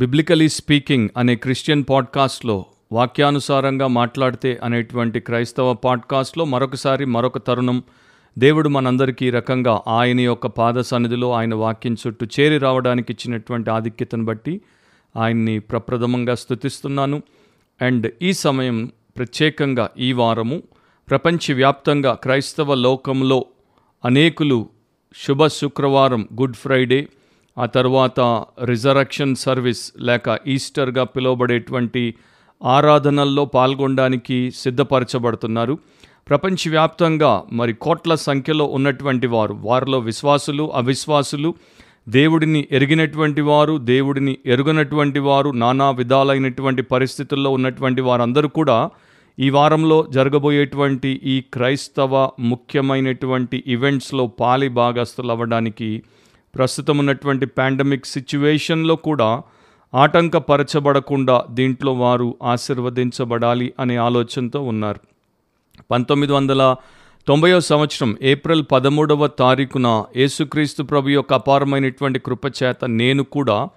Biblically speaking అనే Christian పాడ్కాస్ట్లో వాక్యానుసారంగా మాట్లాడితే అనేటువంటి క్రైస్తవ పాడ్కాస్ట్లో మరొకసారి మరొక తరుణం దేవుడు మనందరికీ ఈ రకంగా ఆయన యొక్క పాద సన్నిధిలో ఆయన వాక్యం చుట్టూ చేరి రావడానికి ఇచ్చినటువంటి ఆధిక్యతను బట్టి ఆయన్ని ప్రప్రథమంగా స్తుతిస్తున్నాను అండ్ ఈ సమయం ప్రత్యేకంగా ఈ వారము ప్రపంచవ్యాప్తంగా క్రైస్తవ లోకంలో అనేకులు శుభ శుక్రవారం గుడ్ ఫ్రైడే ఆ తర్వాత రిజరక్షన్ సర్వీస్ లేక ఈస్టర్గా పిలువబడేటువంటి ఆరాధనల్లో పాల్గొనడానికి సిద్ధపరచబడుతున్నారు. ప్రపంచవ్యాప్తంగా మరి కోట్ల సంఖ్యలో ఉన్నటువంటి వారు వారిలో విశ్వాసులు అవిశ్వాసులు దేవుడిని ఎరిగినటువంటి వారు దేవుడిని ఎరుగనటువంటి వారు నానా విధాలైనటువంటి పరిస్థితుల్లో ఉన్నటువంటి వారందరూ కూడా ఈ వారంలో జరగబోయేటువంటి ఈ క్రైస్తవ ముఖ్యమైనటువంటి ఈవెంట్స్లో పాలి భాగస్తులు అవ్వడానికి ప్రస్తుతం ఉన్నటువంటి పాండమిక్ సిచ్యువేషన్లో కూడా ఆటంకపరచబడకుండా దీంట్లో వారు ఆశీర్వదించబడాలి అనే ఆలోచనతో ఉన్నారు. పంతొమ్మిది వందల తొంభైవ సంవత్సరం ఏప్రిల్ పదమూడవ తారీఖున యేసుక్రీస్తు ప్రభు యొక్క అపారమైనటువంటి కృపచేత నేను కూడా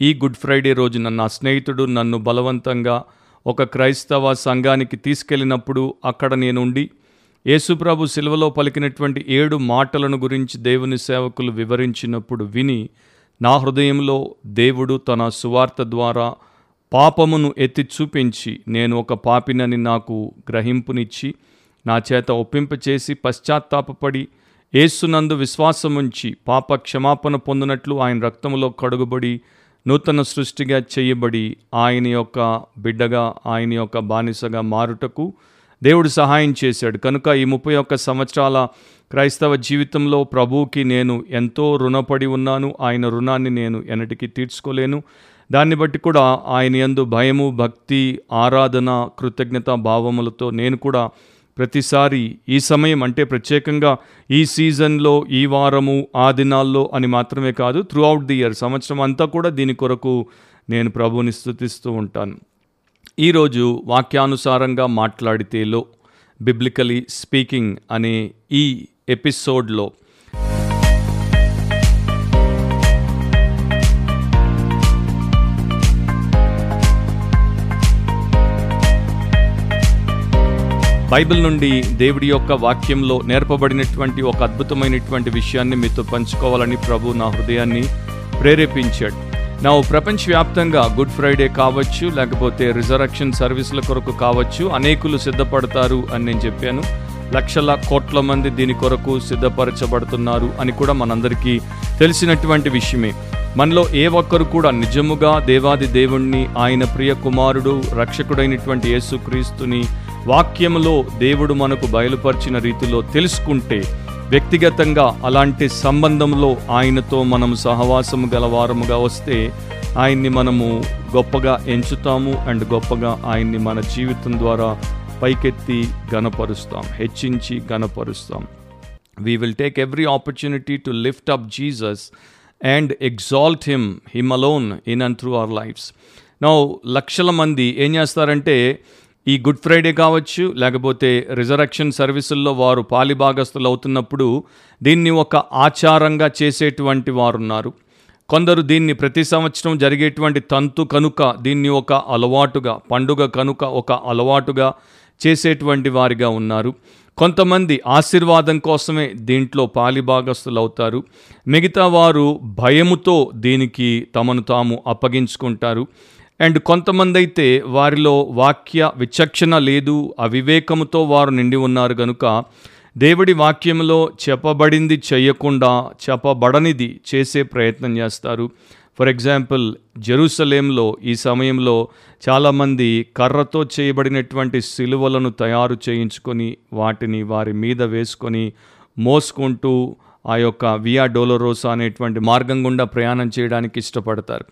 ఈ గుడ్ ఫ్రైడే రోజున నా స్నేహితుడు నన్ను బలవంతంగా ఒక క్రైస్తవ సంఘానికి తీసుకెళ్ళినప్పుడు అక్కడ నేనుండి యేసుప్రభు శిలువలో పలికినటువంటి ఏడు మాటలను గురించి దేవుని సేవకులు వివరించినప్పుడు విని నా హృదయంలో దేవుడు తన సువార్త ద్వారా పాపమును ఎత్తి చూపించి నేను ఒక పాపినని నాకు గ్రహింపునిచ్చి నా చేత ఒప్పింపచేసి పశ్చాత్తాపపడి ఏసునందు విశ్వాసముంచి పాప క్షమాపణ పొందినట్లు ఆయన రక్తములో కడుగుబడి నూతన సృష్టిగా చేయబడి ఆయన యొక్క బిడ్డగా ఆయన యొక్క బానిసగా మారుటకు దేవుడు సహాయం చేశాడు. కనుక ఈ ముప్పై ఒక్క సంవత్సరాల క్రైస్తవ జీవితంలో ప్రభువుకి నేను ఎంతో రుణపడి ఉన్నాను. ఆయన రుణాన్ని నేను ఎన్నటికీ తీర్చుకోలేను. దాన్ని బట్టి కూడా ఆయన యందు భయము భక్తి ఆరాధన కృతజ్ఞత భావములతో నేను కూడా ప్రతిసారి ఈ సమయం అంటే ప్రత్యేకంగా ఈ సీజన్లో ఈ వారము ఆ దినాల్లో అని మాత్రమే కాదు త్రూ అవుట్ ది ఇయర్ సంవత్సరం అంతా కూడా దీని కొరకు నేను ప్రభువుని స్థుతిస్తూ ఉంటాను. ఈరోజు వాక్యానుసారంగా మాట్లాడితేలో బిబ్లికలీ స్పీకింగ్ అనే ఈ ఎపిసోడ్లో బైబిల్ నుండి దేవుడి యొక్క వాక్యంలో నేర్పబడినటువంటి ఒక అద్భుతమైనటువంటి విషయాన్ని మీతో పంచుకోవాలని ప్రభు నా హృదయాన్ని ప్రేరేపించాడు. నా ప్రపంచవ్యాప్తంగా గుడ్ ఫ్రైడే కావచ్చు లేకపోతే రిజరక్షన్ సర్వీసుల కొరకు కావచ్చు అనేకులు సిద్ధపడతారు అని నేను చెప్పాను. లక్షల కోట్ల మంది దీని కొరకు సిద్ధపరచబడుతున్నారు అని కూడా మనందరికీ తెలిసినటువంటి విషయమే. మనలో ఏ ఒక్కరు కూడా నిజముగా దేవాది దేవుణ్ణి ఆయన ప్రియ కుమారుడు రక్షకుడైనటువంటి యేసుక్రీస్తుని వాక్యములో దేవుడు మనకు బయలుపరిచిన రీతిలో తెలుసుకుంటే వ్యక్తిగతంగా అలాంటి సంబంధంలో ఆయనతో మనం సహవాసము గలవారముగా వస్తే ఆయన్ని మనము గొప్పగా ఎంచుతాము అండ్ గొప్పగా ఆయన్ని మన జీవితం ద్వారా పైకెత్తి గనపరుస్తాం హెచ్చించి గనపరుస్తాం we will take every opportunity to lift up Jesus and exalt him him alone in and through our lives now లక్షల మంది ఏం చేస్తారంటే ఈ గుడ్ ఫ్రైడే కావచ్చు లేకపోతే రిజరక్షన్ సర్వీసుల్లో వారు పాలిభాగస్తులు అవుతున్నప్పుడు దీన్ని ఒక ఆచారంగా చేసేటువంటి వారున్నారు. కొందరు దీన్ని ప్రతి సంవత్సరం జరిగేటువంటి తంతు కనుక దీన్ని ఒక అలవాటుగా పండుగ కనుక ఒక అలవాటుగా చేసేటువంటి వారిగా ఉన్నారు. కొంతమంది ఆశీర్వాదం కోసమే దీంట్లో పాలిభాగస్తులు అవుతారు. మిగతా వారు భయముతో దీనికి తమను తాము అప్పగించుకుంటారు. అండ్ కొంతమంది అయితే వారిలో వాక్య విచక్షణ లేదు అవివేకముతో వారు నిండి ఉన్నారు కనుక దేవుడి వాక్యంలో చెప్పబడింది చేయకుండా చెప్పబడనిది చేసే ప్రయత్నం చేస్తారు. ఫర్ ఎగ్జాంపుల్ జెరూసలేంలో ఈ సమయంలో చాలామంది కర్రతో చేయబడినటువంటి సిలువలను తయారు చేయించుకొని వాటిని వారి మీద వేసుకొని మోసుకుంటూ ఆ యొక్క వియా డోలరోసా అనేటువంటి మార్గం గుండా ప్రయాణం చేయడానికి ఇష్టపడతారు.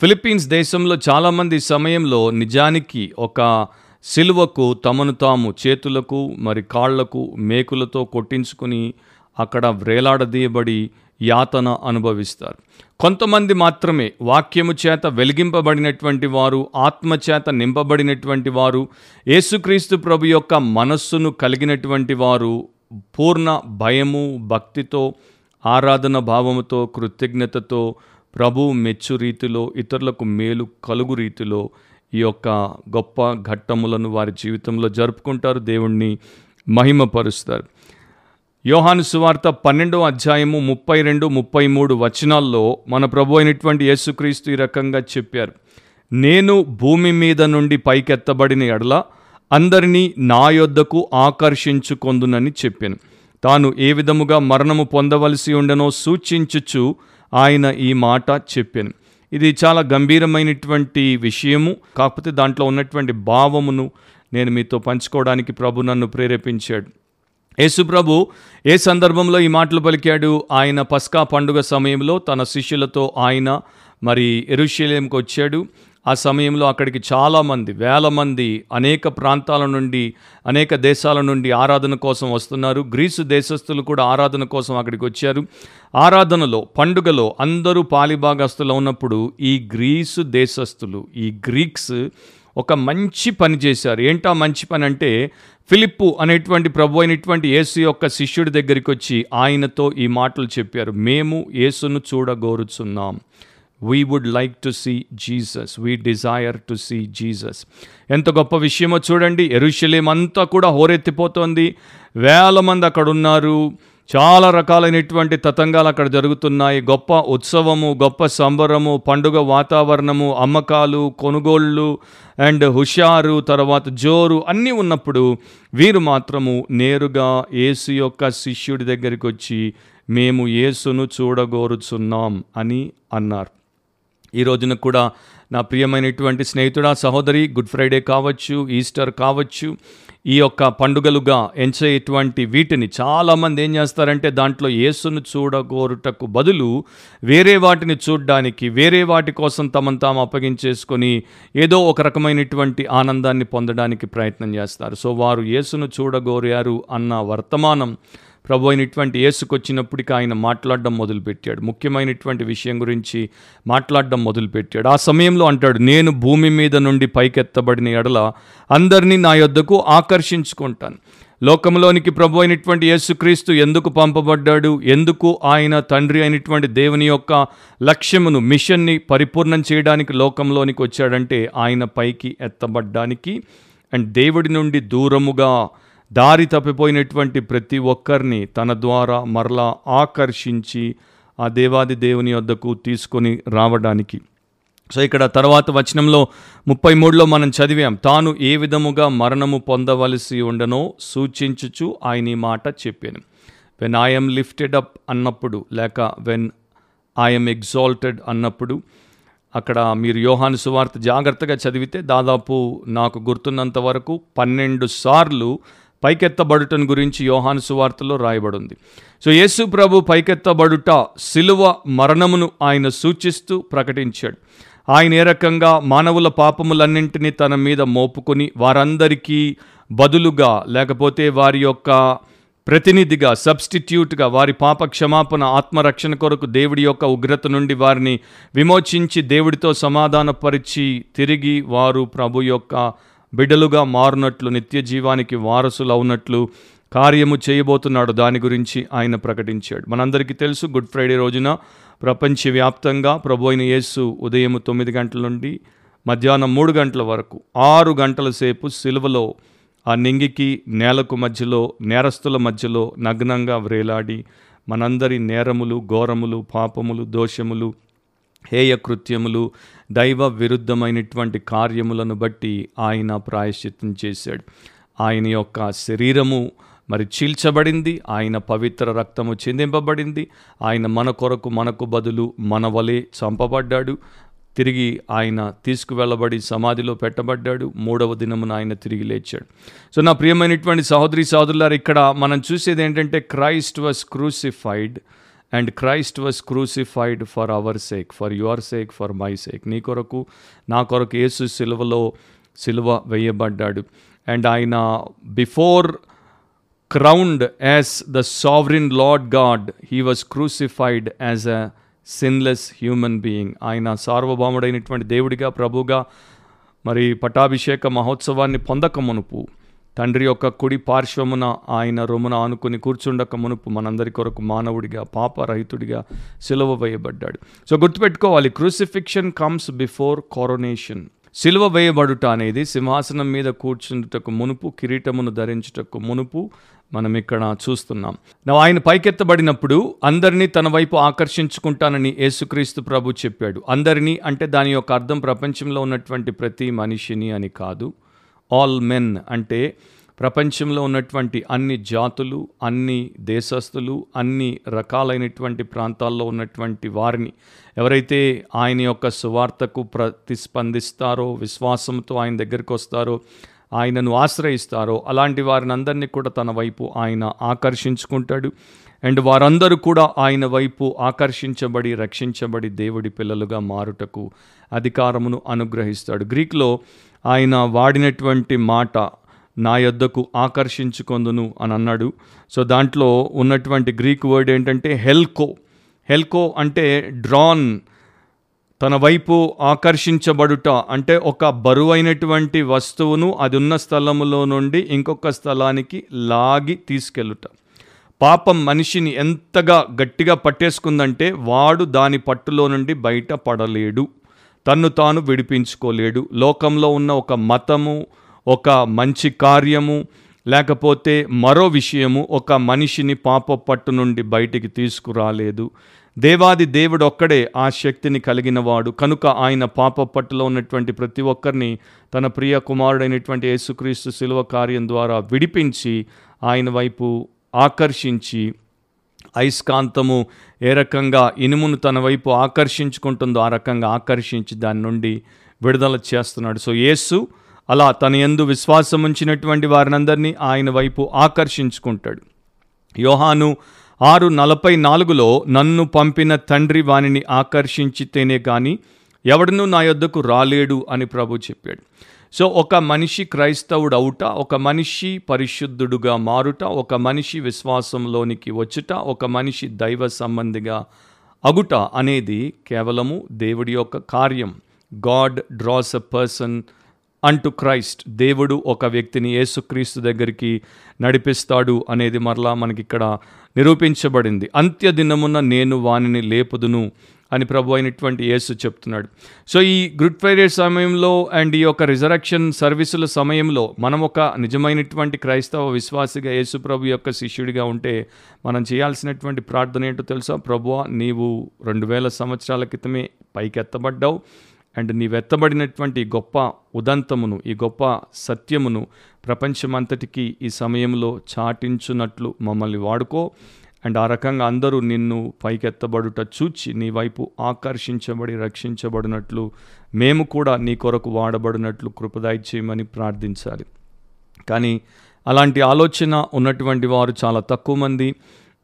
ఫిలిప్పీన్స్ దేశంలో చాలామంది సమయంలో నిజానికి ఒక సిలువకు తమను తాము చేతులకు మరి కాళ్ళకు మేకులతో కొట్టించుకుని అక్కడ వ్రేలాడదీయబడి యాతన అనుభవిస్తారు. కొంతమంది మాత్రమే వాక్యము చేత వెలిగింపబడినటువంటి వారు ఆత్మచేత నింపబడినటువంటి వారు యేసుక్రీస్తు ప్రభు యొక్క మనస్సును కలిగినటువంటి వారు పూర్ణ భయము భక్తితో ఆరాధన భావముతో కృతజ్ఞతతో ప్రభు మెచ్చు రీతిలో ఇతరులకు మేలు కలుగు రీతిలో ఈ యొక్క గొప్ప ఘట్టములను వారి జీవితంలో జరుపుకుంటారు దేవుణ్ణి మహిమపరుస్తారు. యోహాను సువార్త పన్నెండో అధ్యాయము ముప్పై రెండు ముప్పై మూడు వచనాల్లో మన ప్రభు అయినటువంటి యేసుక్రీస్తు ఈ రకంగా చెప్పారు. నేను భూమి మీద నుండి పైకెత్తబడిన ఎడల అందరినీ నా యొద్దకు ఆకర్షించుకొందునని చెప్పాను. తాను ఏ విధముగా మరణము పొందవలసి ఉండనో సూచించుచు ఆయన ఈ మాట చెప్పాను. ఇది చాలా గంభీరమైనటువంటి విషయము. కాకపోతే దాంట్లో ఉన్నటువంటి భావమును నేను మీతో పంచుకోవడానికి ప్రభు నన్ను ప్రేరేపించాడు. యేసు ప్రభు ఏ సందర్భంలో ఈ మాటలు పలికాడు? ఆయన పస్కా పండుగ సమయంలో తన శిష్యులతో ఆయన మరి ఎరుషలేంకి వచ్చాడు. ఆ సమయంలో అక్కడికి చాలామంది వేల మంది అనేక ప్రాంతాల నుండి అనేక దేశాల నుండి ఆరాధన కోసం వస్తున్నారు. గ్రీసు దేశస్థులు కూడా ఆరాధన కోసం అక్కడికి వచ్చారు. ఆరాధనలో పండుగలో అందరూ పాలిభాగస్తులు ఉన్నప్పుడు ఈ గ్రీసు దేశస్థులు ఈ గ్రీక్స్ ఒక మంచి పని చేశారు. ఏంటా మంచి పని అంటే ఫిలిప్పు అనేటువంటి ప్రభు అయినటువంటి యేసు యొక్క శిష్యుడి దగ్గరికి వచ్చి ఆయనతో ఈ మాటలు చెప్పారు. మేము యేసును చూడగోరుచున్నాం. We would like to see Jesus we desire to see Jesus ఎంత గొప్ప విషయమో చూడండి. ఎరుషలేం అంతా కూడా హోరెత్తిపోతోంది. వేల మంది అక్కడ ఉన్నారు చాలా రకాలైనటువంటి తతంగాలు అక్కడ జరుగుతున్నాయి. గొప్ప ఉత్సవము గొప్ప సంబరము పండుగ వాతావరణము అమ్మకాలు కొనుగోళ్ళు అండ్ హుషారు తర్వాత జోరు అన్నీ ఉన్నప్పుడు వీరు మాత్రము నేరుగా యేసు యొక్క శిష్యుడి దగ్గరికి వచ్చి మేము యేసును చూడగోరుచున్నాం అని అన్నారు. ఈ రోజున కూడా నా ప్రియమైనటువంటి స్నేహితుడా సహోదరి గుడ్ ఫ్రైడే కావచ్చు ఈస్టర్ కావచ్చు ఈ యొక్క పండుగలుగా ఎంచేటువంటి వీటిని చాలామంది ఏం చేస్తారంటే దాంట్లో యేసును చూడగోరుటకు బదులు వేరే వాటిని చూడడానికి వేరే వాటి కోసం తమను తాము అప్పగించేసుకొని ఏదో ఒక రకమైనటువంటి ఆనందాన్ని పొందడానికి ప్రయత్నం చేస్తారు. సో వారు యేసును చూడగోరారు అన్న వర్తమానం ప్రభు అయినటువంటి ఏసుకొచ్చినప్పటికీ ఆయన మాట్లాడడం మొదలుపెట్టాడు. ముఖ్యమైనటువంటి విషయం గురించి మాట్లాడడం మొదలుపెట్టాడు. ఆ సమయంలో అంటాడు నేను భూమి మీద నుండి పైకెత్తబడిన ఎడల అందరినీ నా యొద్దకు ఆకర్షించుకుంటాను. లోకంలోనికి ప్రభు అయినటువంటి యేసుక్రీస్తు ఎందుకు పంపబడ్డాడు? ఎందుకు ఆయన తండ్రి అయినటువంటి దేవుని యొక్క లక్ష్యమును మిషన్ని పరిపూర్ణం చేయడానికి లోకంలోనికి వచ్చాడంటే ఆయన పైకి ఎత్తబడ్డానికి అండ్ దేవుడి నుండి దూరముగా దారి తప్పిపోయినటువంటి ప్రతి ఒక్కరిని తన ద్వారా మరలా ఆకర్షించి ఆ దేవాది దేవుని వద్దకు తీసుకొని రావడానికి. సో ఇక్కడ తర్వాత వచనంలో ముప్పై మూడులో మనం చదివాం తాను ఏ విధముగా మరణము పొందవలసి ఉండనో సూచించుచు ఆయన ఈ మాట చెప్పాను. వెన్ ఐఎమ్ లిఫ్టెడ్ అప్ అన్నప్పుడు లేక వెన్ ఐఎమ్ ఎగ్జాల్టెడ్ అన్నప్పుడు అక్కడ మీరు యోహాను సువార్త జాగ్రత్తగా చదివితే దాదాపు నాకు గుర్తున్నంత వరకు పన్నెండు సార్లు పైకెత్తబడుటను గురించి యోహాను సువార్తలో రాయబడింది. సో యేసు ప్రభు పైకెత్తబడుట సిలువ మరణమును ఆయన సూచిస్తూ ప్రకటించాడు. ఆయన ఏ రకంగా మానవుల పాపములన్నింటినీ తన మీద మోపుకొని వారందరికీ బదులుగా లేకపోతే వారి యొక్క ప్రతినిధిగా సబ్స్టిట్యూట్గా వారి పాప క్షమాపణ ఆత్మరక్షణ కొరకు దేవుడి యొక్క ఉగ్రత నుండి వారిని విమోచించి దేవుడితో సమాధానపరిచి తిరిగి వారు ప్రభు యొక్క బిడ్డలుగా మారునట్లు నిత్య జీవానికి వారసులవునట్లు కార్యము చేయబోతున్నాడు. దాని గురించి ఆయన ప్రకటించాడు. మనందరికీ తెలుసు గుడ్ ఫ్రైడే రోజున ప్రపంచవ్యాప్తంగా ప్రభు అయిన యేసు ఉదయం తొమ్మిది గంటల నుండి మధ్యాహ్నం మూడు గంటల వరకు ఆరు గంటల సేపు సిలువలో ఆ నింగికి నేలకు మధ్యలో నేరస్తుల మధ్యలో నగ్నంగా వ్రేలాడి మనందరి నేరములు ఘోరములు పాపములు దోషములు హేయ కృత్యములు దైవ విరుద్ధమైనటువంటి కార్యములను బట్టి ఆయన ప్రాయశ్చిత్తం చేశాడు. ఆయన యొక్క శరీరము మరి చీల్చబడింది ఆయన పవిత్ర రక్తము చెందింపబడింది ఆయన మన కొరకు మనకు బదులు మన వలె చంపబడ్డాడు. తిరిగి ఆయన తీసుకువెళ్ళబడి సమాధిలో పెట్టబడ్డాడు. మూడవ దినమున ఆయన తిరిగి లేచాడు. సో నా ప్రియమైనటువంటి సహోదరి సహోదరులారు ఇక్కడ మనం చూసేది ఏంటంటే Christ was crucified. And Christ was crucified for our sake for your sake for my sake నీ కొరకు నా కొరకు యేసు సిలువలో సిలువ వేయబడ్డాడు. అండ్ ఆయన before crowned as the sovereign Lord God he was crucified as a sinless human being ఆయన సార్వభౌముడైనటువంటి దేవుడిగా ప్రభుగా మరి పటాభిషేక మహోత్సవాన్ని పొందక మునుపు తండ్రి యొక్క కుడి పార్శ్వమున ఆయన రొమున ఆనుకుని కూర్చుండక మునుపు మనందరి కొరకు మానవుడిగా పాపరహితుడిగా సిలువ వేయబడ్డాడు. సో గుర్తుపెట్టుకోవాలి క్రూసిఫిక్షన్ కమ్స్ బిఫోర్ కోరొనేషన్. సిలువ వేయబడుట అనేది సింహాసనం మీద కూర్చుంటకు మునుపు కిరీటమును ధరించుటకు మునుపు మనం ఇక్కడ చూస్తున్నాం. నా ఆయన పైకెత్తబడినప్పుడు అందరినీ తన వైపు ఆకర్షించుకుంటానని యేసుక్రీస్తు ప్రభు చెప్పాడు. అందరినీ అంటే దాని యొక్క అర్థం ప్రపంచంలో ఉన్నటువంటి ప్రతి మనిషిని అని కాదు. ఆల్ మెన్ అంటే ప్రపంచంలో ఉన్నటువంటి అన్ని జాతులు అన్ని దేశస్థులు అన్ని రకాలైనటువంటి ప్రాంతాల్లో ఉన్నటువంటి వారిని ఎవరైతే ఆయన యొక్క సువార్తకు ప్రతిస్పందిస్తారో విశ్వాసంతో ఆయన దగ్గరికి వస్తారో ఆయనను ఆశ్రయిస్తారో అలాంటి వారిని అందరినీ కూడా తన వైపు ఆయన ఆకర్షించుకుంటాడు. అండ్ వారందరూ కూడా ఆయన వైపు ఆకర్షించబడి రక్షించబడి దేవుడి పిల్లలుగా మారుటకు అధికారమును అనుగ్రహిస్తాడు. గ్రీక్లో ఆయన వాడినటువంటి మాట నా యొద్దకు ఆకర్షించుకొందును అని అన్నాడు. సో దాంట్లో ఉన్నటువంటి గ్రీక్ వర్డ్ ఏంటంటే హెల్కో హెల్కో అంటే డ్రాన్ తన వైపు ఆకర్షించబడుట. అంటే ఒక బరువైనటువంటి వస్తువును అది ఉన్న స్థలములో నుండి ఇంకొక స్థలానికి లాగి తీసుకెళ్ళుట. పాపం మనిషిని ఎంతగా గట్టిగా పట్టేసుకుందంటే వాడు దాని పట్టులో నుండి బయట పడలేడు. తన్ను తాను విడిపించుకోలేడు. లోకంలో ఉన్న ఒక మతము ఒక మంచి కార్యము లేకపోతే మరో విషయము ఒక మనిషిని పాప పట్టు నుండి బయటికి తీసుకురాలేదు. దేవాది దేవుడు ఒక్కడే ఆ శక్తిని కలిగిన వాడు కనుక ఆయన పాప పట్టులో ఉన్నటువంటి ప్రతి ఒక్కరిని తన ప్రియ కుమారుడైనటువంటి యేసుక్రీస్తు శిలువ కార్యం ద్వారా విడిపించి ఆయన వైపు ఆకర్షించి అయస్కాంతము ఏ రకంగా ఇనుమును తన వైపు ఆకర్షించుకుంటుందో ఆ రకంగా ఆకర్షించి దాని నుండి విడుదల చేస్తున్నాడు. సో యేసు అలా తన యందు విశ్వాసం ఉంచినటువంటి వారినందరినీ ఆయన వైపు ఆకర్షించుకుంటాడు. యోహాను ఆరు నలభై నాలుగులో నన్ను పంపిన తండ్రి వానిని ఆకర్షించితేనే కానీ ఎవడనూ నా యొద్దకు రాలేడు అని ప్రభు చెప్పాడు. సో ఒక మనిషి క్రైస్తవుడు అవుట ఒక మనిషి పరిశుద్ధుడుగా మారుట ఒక మనిషి విశ్వాసంలోనికి వచ్చుట ఒక మనిషి దైవ సంబంధిగా అగుట అనేది కేవలము దేవుడి యొక్క కార్యం. God draws a person unto Christ. దేవుడు ఒక వ్యక్తిని యేసుక్రీస్తు దగ్గరికి నడిపిస్తాడు అనేది మరలా మనకి ఇక్కడ నిరూపించబడింది. అంత్య దినమున నేను వానిని లేపుదును. అని ప్రభు అయినటువంటి యేసు చెప్తున్నాడు. సో ఈ గుడ్ ఫ్రైడే సమయంలో అండ్ ఈ యొక్క రిజరక్షన్ సర్వీసుల సమయంలో మనం ఒక నిజమైనటువంటి క్రైస్తవ విశ్వాసిగా యేసు ప్రభు యొక్క శిష్యుడిగా ఉంటే మనం చేయాల్సినటువంటి ప్రార్థన ఏంటో తెలుసా? ప్రభు నీవు రెండు వేల సంవత్సరాల క్రితమే పైకెత్తబడ్డావు అండ్ నీవెత్తబడినటువంటి గొప్ప ఉదంతమును ఈ గొప్ప సత్యమును ప్రపంచమంతటికీ ఈ సమయంలో చాటించున్నట్లు మమ్మల్ని వాడుకో. అండ్ ఆ రకంగా అందరూ నిన్ను పైకెత్తబడుట చూచి నీ వైపు ఆకర్షించబడి రక్షించబడినట్లు మేము కూడా నీ కొరకు వాడబడినట్లు కృపదాయి చేయమని ప్రార్థించాలి. కానీ అలాంటి ఆలోచన ఉన్నటువంటి వారు చాలా తక్కువ మంది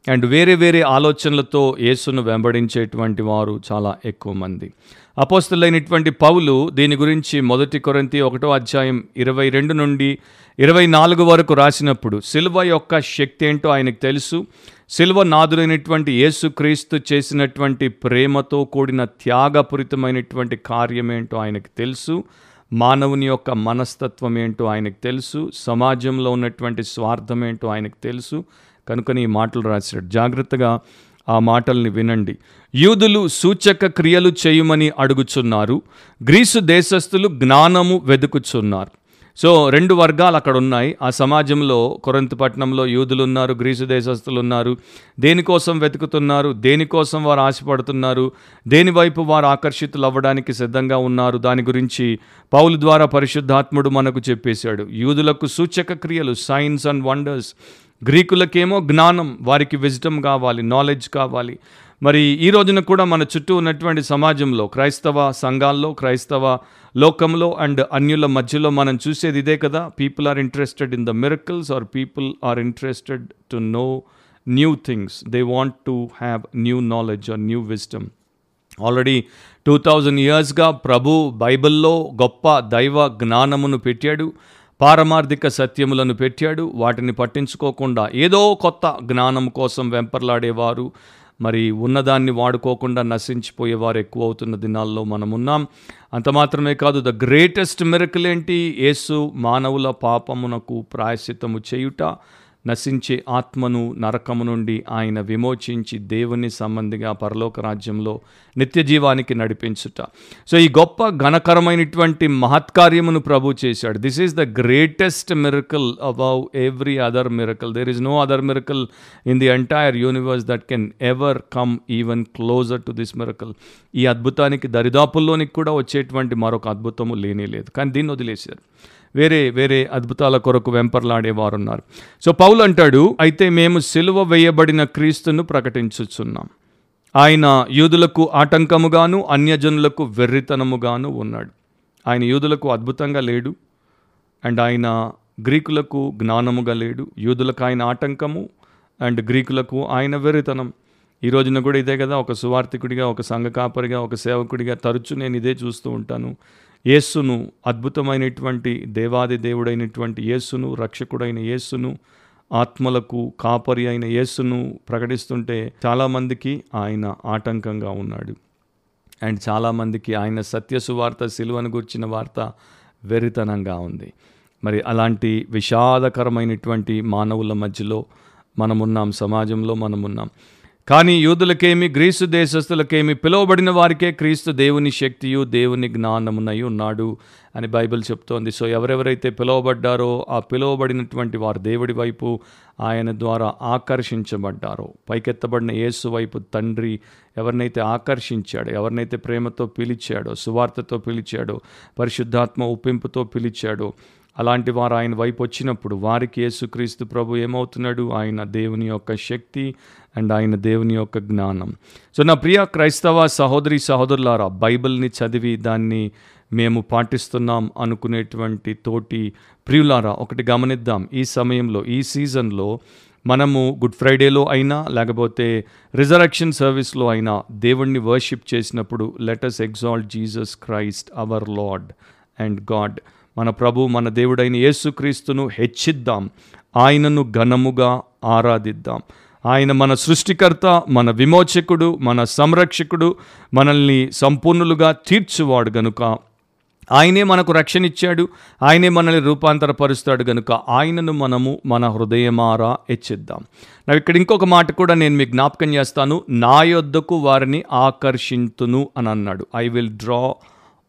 అండ్ వేరే వేరే ఆలోచనలతో యేసును వెంబడించేటువంటి వారు చాలా ఎక్కువ మంది. అపోస్తులైనటువంటి పౌలు దీని గురించి మొదటి కొరంతి ఒకటో అధ్యాయం ఇరవై రెండు నుండి ఇరవై నాలుగు వరకు రాసినప్పుడు సిల్వ యొక్క శక్తి ఏంటో ఆయనకు తెలుసు. సిల్వ నాదులైనటువంటి యేసుక్రీస్తు చేసినటువంటి ప్రేమతో కూడిన త్యాగపూరితమైనటువంటి కార్యమేంటో ఆయనకు తెలుసు. మానవుని యొక్క మనస్తత్వం ఏంటో ఆయనకు తెలుసు. సమాజంలో ఉన్నటువంటి స్వార్థం ఏంటో ఆయనకు తెలుసు. కనుకని ఈ మాటలు రాశాడు జాగ్రత్తగా ఆ మాటల్ని వినండి. యూదులు సూచక క్రియలు చేయమని అడుగుచున్నారు. గ్రీసు దేశస్థులు జ్ఞానము వెతుకుచున్నారు సో రెండు వర్గాలు అక్కడ ఉన్నాయి. ఆ సమాజంలో కొరంతపట్నంలో యూదులు ఉన్నారు గ్రీసు దేశస్తులు ఉన్నారు దేనికోసం వెతుకుతున్నారు? దేనికోసం వారు ఆశపడుతున్నారు? దేనివైపు వారు ఆకర్షితులు అవ్వడానికి సిద్ధంగా ఉన్నారు? దాని గురించి పౌలు ద్వారా పరిశుద్ధాత్ముడు మనకు చెప్పేశాడు. యూదులకు సూచక క్రియలు సైన్స్ అండ్ వండర్స్ గ్రీకులకేమో జ్ఞానం వారికి విజ్డమ్ కావాలి నాలెడ్జ్ కావాలి. మరి ఈ రోజున కూడా మన చుట్టూ ఉన్నటువంటి సమాజంలో క్రైస్తవ సంఘాల్లో క్రైస్తవ లోకంలో అండ్ అన్యుల మధ్యలో మనం చూసేది ఇదే కదా. People are interested in the miracles or people are interested to know new things they want to have new knowledge or new wisdom already two thousand ఇయర్స్గా ప్రభు బైబిల్లో గొప్ప దైవ జ్ఞానమును పెట్టాడు పారమార్థిక సత్యములను పెట్టాడు. వాటిని పట్టించుకోకుండా ఏదో కొత్త జ్ఞానం కోసం వెంపర్లాడేవారు మరి ఉన్నదాన్ని వాడుకోకుండా నశించిపోయేవారు ఎక్కువ అవుతున్న దినాల్లో మనం ఉన్నాం అంత మాత్రమే కాదు ద గ్రేటెస్ట్ మిరకల్ ఏంటి? యేసు మానవుల పాపమునకు ప్రాయశ్చిత్తము చేయుట. నశించే ఆత్మను నరకము నుండి ఆయన విమోచించి దేవుని సంబంధిగా పరలోక రాజ్యంలో నిత్య జీవానికి నడిపించుట. సో ఈ గొప్ప ఘనకరమైనటువంటి మహత్కార్యమును ప్రభు చేశాడు. This is the greatest miracle above every other miracle there is no other miracle in the entire universe that can ever come even closer to this miracle ఈ అద్భుతానికి దరిదాపుల్లోనికి కూడా వచ్చేటువంటి మరొక అద్భుతము లేనే లేదు. కానీ దీన్ని వదిలేశారు. వేరే వేరే అద్భుతాల కొరకు వెంపర్లాడేవారు ఉన్నారు సో పౌలు అంటాడు అయితే మేము సిలువ వేయబడిన క్రీస్తును ప్రకటించుచున్నాం. ఆయన యూదులకు ఆటంకముగాను అన్యజనులకు వెర్రితనముగాను ఉన్నాడు. ఆయన యూదులకు అద్భుతంగా లేడు. అండ్ ఆయన గ్రీకులకు జ్ఞానముగా లేడు. యూదులకు ఆయన ఆటంకము అండ్ గ్రీకులకు ఆయన వెర్రితనం. ఈ రోజున కూడా ఇదే కదా ఒక సువార్థికుడిగా ఒక సంఘ కాపరిగా ఒక సేవకుడిగా తరచు నేను ఇదే చూస్తూ ఉంటాను. యేసును అద్భుతమైనటువంటి దేవాది దేవుడైనటువంటి యేసును రక్షకుడైన యేసును ఆత్మలకు కాపరి అయిన యేసును ప్రకటిస్తుంటే చాలామందికి ఆయన ఆటంకంగా ఉన్నాడు. అండ్ చాలామందికి ఆయన సత్యసువార్త సిలువను గుర్చిన వార్త వెరితనంగా ఉంది. మరి అలాంటి విషాదకరమైనటువంటి మానవుల మధ్యలో మనమున్నాం సమాజంలో మనమున్నాం. కానీ యూదులకేమి గ్రీసు దేశస్థులకేమి పిలువబడిన వారికే క్రీస్తు దేవుని శక్తియు దేవుని జ్ఞానమునై ఉన్నాడు అని బైబిల్ చెప్తోంది. సో ఎవరెవరైతే పిలువబడ్డారో ఆ పిలువబడినటువంటి వారు దేవుడి వైపు ఆయన ద్వారా ఆకర్షించబడ్డారో పైకెత్తబడిన యేసు వైపు తండ్రి ఎవరినైతే ఆకర్షించాడో ఎవరినైతే ప్రేమతో పిలిచాడో సువార్తతో పిలిచాడో పరిశుద్ధాత్మ ఉప్పింపుతో పిలిచాడో అలాంటి వారు ఆయన వైపు వచ్చినప్పుడు వారికి యేసుక్రీస్తు ప్రభు ఏమవుతున్నాడు? ఆయన దేవుని యొక్క శక్తి అండ్ ఆయన దేవుని యొక్క జ్ఞానం. సో నా ప్రియ క్రైస్తవ సహోదరి సహోదరులారా బైబిల్ని చదివి దాన్ని మేము పాటిస్తున్నాం అనుకునేటువంటి తోటి ప్రియులారా ఒకటి గమనిద్దాం. ఈ సమయంలో ఈ సీజన్లో మనము గుడ్ ఫ్రైడేలో అయినా లేకపోతే రిజరక్షన్ సర్వీస్లో అయినా దేవుణ్ణి వర్షిప్ చేసినప్పుడు let us exalt Jesus Christ our Lord and God. మన ప్రభు మన దేవుడైన యేసుక్రీస్తును హెచ్చిద్దాం. ఆయనను ఘనముగా ఆరాధిద్దాం. ఆయన మన సృష్టికర్త మన విమోచకుడు మన సంరక్షకుడు మనల్ని సంపూర్ణులుగా తీర్చువాడు గనుక. ఆయనే మనకు రక్షణ ఇచ్చాడు ఆయనే మనల్ని రూపాంతరపరుస్తాడు గనుక. ఆయనను మనము మన హృదయమారా హెచ్చిద్దాం. నా ఇక్కడ ఇంకొక మాట కూడా నేను మీకు జ్ఞాపకం చేస్తాను. నా యొద్దకు వారిని ఆకర్షింతును అని అన్నాడు. I will draw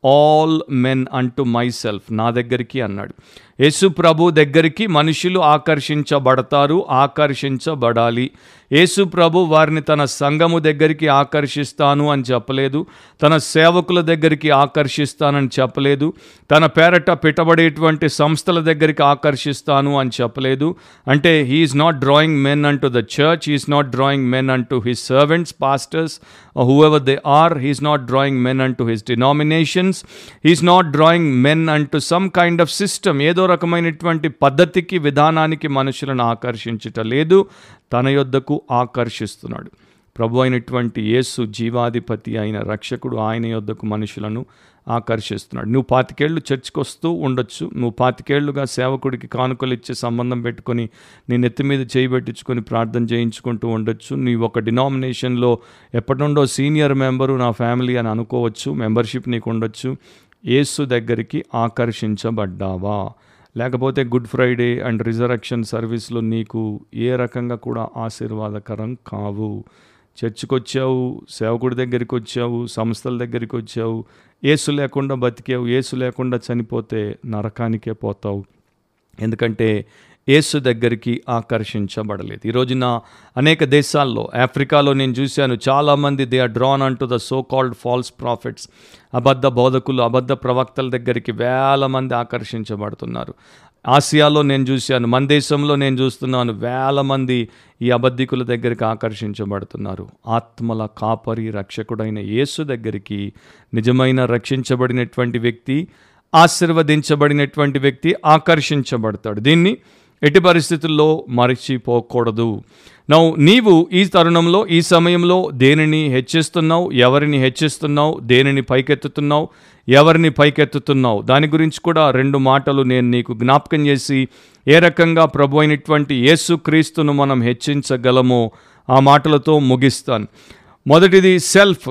all men unto myself నా దగ్గరికి అన్నాడు. యేసు ప్రభు దగ్గరికి మనుషులు ఆకర్షించబడతారు ఆకర్షించబడాలి. యేసు ప్రభు వారిని తన సంఘము దగ్గరికి ఆకర్షిస్తాను అని చెప్పలేదు. తన సేవకుల దగ్గరికి ఆకర్షిస్తానని చెప్పలేదు. తన పేరట పెట్టబడేటువంటి సంస్థల దగ్గరికి ఆకర్షిస్తాను అని చెప్పలేదు. అంటే he is not drawing men unto the church he is not drawing men unto his servants pastors whoever they are he is not drawing men unto his denominations he is not drawing men unto some kind of system ఏదో రకమైనటువంటి పద్ధతికి విధానానికి మనుషులను ఆకర్షించుట లేదు. తన యొద్దకు ఆకర్షిస్తున్నాడు. ప్రభు అయినటువంటి యేసు జీవాధిపతి అయిన రక్షకుడు ఆయన యొద్దకు మనుషులను ఆకర్షిస్తున్నాడు. నువ్వు పాతికేళ్ళు చర్చ్కి వస్తూ ఉండొచ్చు. నువ్వు పాతికేళ్ళుగా సేవకుడికి కానుకలు ఇచ్చే సంబంధం పెట్టుకొని నీ నెత్తి మీద చేయబెట్టించుకొని ప్రార్థన చేయించుకుంటూ ఉండొచ్చు. నీ ఒక డినామినేషన్లో ఎప్పటి నుండో సీనియర్ మెంబరు నా ఫ్యామిలీ అని అనుకోవచ్చు. మెంబర్షిప్ నీకు ఉండొచ్చు. యేసు దగ్గరికి ఆకర్షించబడ్డావా? లేకపోతే గుడ్ ఫ్రైడే అండ్ రిజరక్షన్ సర్వీస్లో నీకు ఏ రకంగా కూడా ఆశీర్వాదకరం కావు. చర్చికి వచ్చావు సేవకుడి దగ్గరికి వచ్చావు సంస్థల దగ్గరికి వచ్చావు ఏసు లేకుండా బతికావు ఏసు లేకుండా చనిపోతే నరకానికే పోతావు. ఎందుకంటే ఏసు దగ్గరికి ఆకర్షించబడలేదు. ఈ రోజున అనేక దేశాల్లో ఆఫ్రికాలో నేను చూశాను చాలామంది they are drawn unto the so called false prophets అబద్ధ బోధకులు అబద్ధ ప్రవక్తల దగ్గరికి వేల మంది ఆకర్షించబడుతున్నారు. ఆసియాలో నేను చూశాను మన దేశంలో నేను చూస్తున్నాను వేల మంది ఈ అబద్ధికుల దగ్గరికి ఆకర్షించబడుతున్నారు. ఆత్మల కాపరి రక్షకుడైన యేసు దగ్గరికి నిజమైన రక్షించబడినటువంటి వ్యక్తి ఆశీర్వదించబడినటువంటి వ్యక్తి ఆకర్షించబడతాడు. దీన్ని ఎట్టి పరిస్థితుల్లో మరచిపోకూడదు. నౌ నీవు ఈ తరుణంలో ఈ సమయంలో దేనిని హెచ్చిస్తున్నావు ఎవరిని హెచ్చిస్తున్నావు దేనిని పైకెత్తుతున్నావు ఎవరిని పైకెత్తుతున్నావు? దాని గురించి కూడా రెండు మాటలు నేను నీకు జ్ఞాపకం చేసి ఏ రకంగా ప్రభు అయినటువంటి యేసుక్రీస్తును మనం హెచ్చించగలమో ఆ మాటలతో ముగిస్తాను. మొదటిది సెల్ఫ్.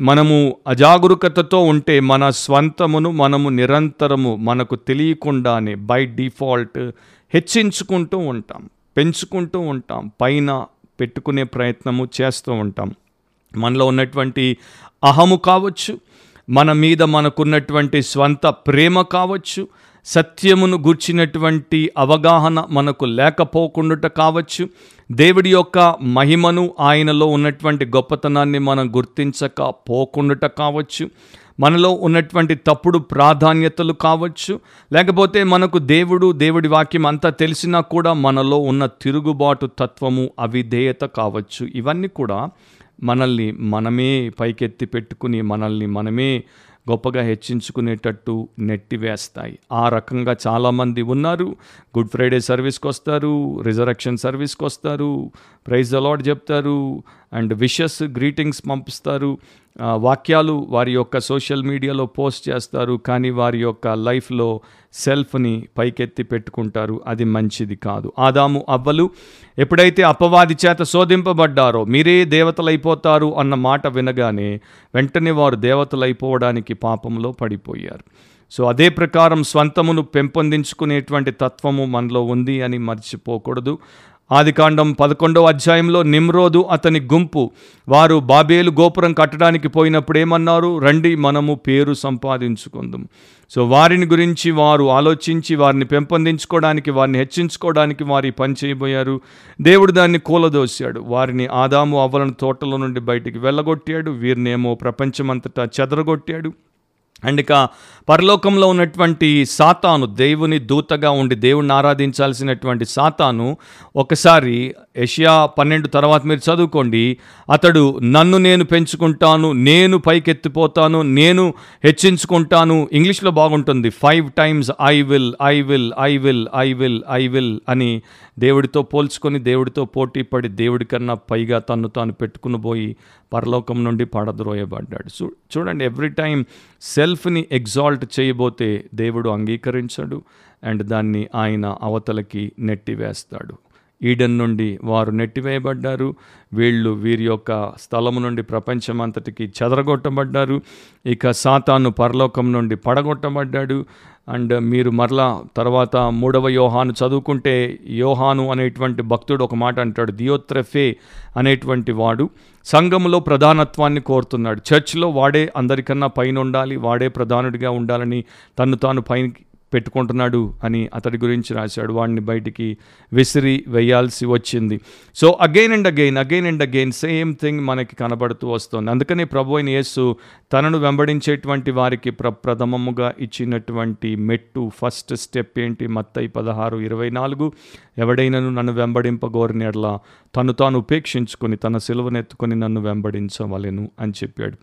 మనము అజాగరూకతతో ఉంటే మన స్వంతమును మనము నిరంతరము మనకు తెలియకుండానే బై డిఫాల్ట్ హెచ్చించుకుంటూ ఉంటాం పెంచుకుంటూ ఉంటాం పైన పెట్టుకునే ప్రయత్నము చేస్తూ ఉంటాం. మనలో ఉన్నటువంటి అహము కావచ్చు మన మీద మనకున్నటువంటి స్వంత ప్రేమ కావచ్చు సత్యమును గూర్చినటువంటి అవగాహన మనకు లేకపోకుండా కావచ్చు దేవుడి యొక్క మహిమను ఆయనలో ఉన్నటువంటి గొప్పతనాన్ని మనం గుర్తించక పోకుండా కావచ్చు మనలో ఉన్నటువంటి తప్పుడు ప్రాధాన్యతలు కావచ్చు లేకపోతే మనకు దేవుడు దేవుడి వాక్యం అంతా తెలిసినా కూడా మనలో ఉన్న తిరుగుబాటు తత్వము అవిధేయత కావచ్చు. ఇవన్నీ కూడా మనల్ని మనమే పైకెత్తి పెట్టుకుని మనల్ని మనమే గొప్పగా హెచ్చించుకునేటట్టు నెట్టివేస్తాయి ఆ రకంగా చాలామంది ఉన్నారు. గుడ్ ఫ్రైడే సర్వీస్కి వస్తారు రిజరక్షన్ సర్వీస్కి వస్తారు ప్రైజ్ అలాట్ చెప్తారు అండ్ విషెస్ గ్రీటింగ్స్ పంపిస్తారు. వాక్యాలు వారి యొక్క సోషల్ మీడియాలో పోస్ట్ చేస్తారు కానీ వారి యొక్క లైఫ్లో సెల్ఫ్ని పైకెత్తి పెట్టుకుంటారు. అది మంచిది కాదు. ఆదాము అవ్వలు ఎప్పుడైతే అపవాది చేత శోధింపబడ్డారో మీరే దేవతలైపోతారు అన్న మాట వినగానే వెంటనే వారు దేవతలైపోవడానికి పాపంలో పడిపోయారు. సో అదే ప్రకారం స్వంతమును పెంపొందించుకునేటువంటి తత్వము మనలో ఉంది అని మర్చిపోకూడదు. ఆదికాండం పదకొండవ అధ్యాయంలో నిమ్రోదు అతని గుంపు. వారు బాబేలు గోపురం కట్టడానికి పోయినప్పుడు ఏమన్నారు రండి మనము పేరు సంపాదించుకుందాం. సో వారిని గురించి వారు ఆలోచించి వారిని పెంపొందించుకోవడానికి వారిని హెచ్చించుకోవడానికి వారి పని చేయబోయారు. దేవుడు దాన్ని కూలదోశాడు. వారిని ఆదాము అవ్వలను తోటలో నుండి బయటికి వెళ్ళగొట్టాడు. వీరినేమో ప్రపంచమంతటా చెదరగొట్టాడు. అండ్ ఇక పరలోకంలో ఉన్నటువంటి సాతాను దేవుని దూతగా ఉండి దేవుణ్ణి ఆరాధించాల్సినటువంటి సాతాను ఒకసారి ఏషియా పన్నెండు తర్వాత మీరు చదువుకోండి. అతడు నన్ను నేను పెంచుకుంటాను నేను పైకెత్తిపోతాను నేను హెచ్చించుకుంటాను. ఇంగ్లీష్లో బాగుంటుంది. Five times I will I will I will I will I will అని దేవుడితో పోల్చుకొని దేవుడితో పోటీ పడి దేవుడి కన్నా పైగా తన్ను తాను పెట్టుకుని పోయి పరలోకం నుండి పడద్రోయబడ్డాడు. చూ చూడండి ఎవ్రీ టైం సెల్ఫ్ని ఎగ్జాల్ట్ చేయబోతే దేవుడు అంగీకరించడు అండ్ దాన్ని ఆయన అవతలకి నెట్టివేస్తాడు. ఈడెన్ నుండి వారు నెట్టివేయబడ్డారు. వీళ్ళు వీరి యొక్క స్థలము నుండి ప్రపంచమంతటికి చెదరగొట్టబడ్డారు. ఇక సాతాను పరలోకం నుండి పడగొట్టబడ్డాడు. అండ్ మీరు మరలా తర్వాత మూడవ యోహాను చదువుకుంటే యోహాను అనేటువంటి భక్తుడు ఒక మాట అంటాడు దియోత్రఫే అనేటువంటి వాడు సంఘంలో ప్రధానత్వాన్ని కోరుతున్నాడు. చర్చ్లో వాడే అందరికన్నా పైన ఉండాలి వాడే ప్రధానుడిగా ఉండాలని తను తాను పైన పెట్టుకుంటున్నాడు అని అతడి గురించి రాశాడు. వాడిని బయటికి విసిరి వేయాల్సి వచ్చింది. So again and again again and again same thing మనకి కనబడుతూ వస్తుంది. అందుకనే ప్రభు అయిన యేసు తనను వెంబడించేటువంటి వారికి ప్ర ప్రథమముగా ఇచ్చినటువంటి మెట్టు ఫస్ట్ స్టెప్ ఏంటి? మత్తయి పదహారు ఇరవై నాలుగు. ఎవడైనను నన్ను వెంబడింపగోరిన ఎడల తను తాను ఉపేక్షించుకొని తన సిలువనెత్తుకొని నన్ను వెంబడించవలెను అని చెప్పాడు.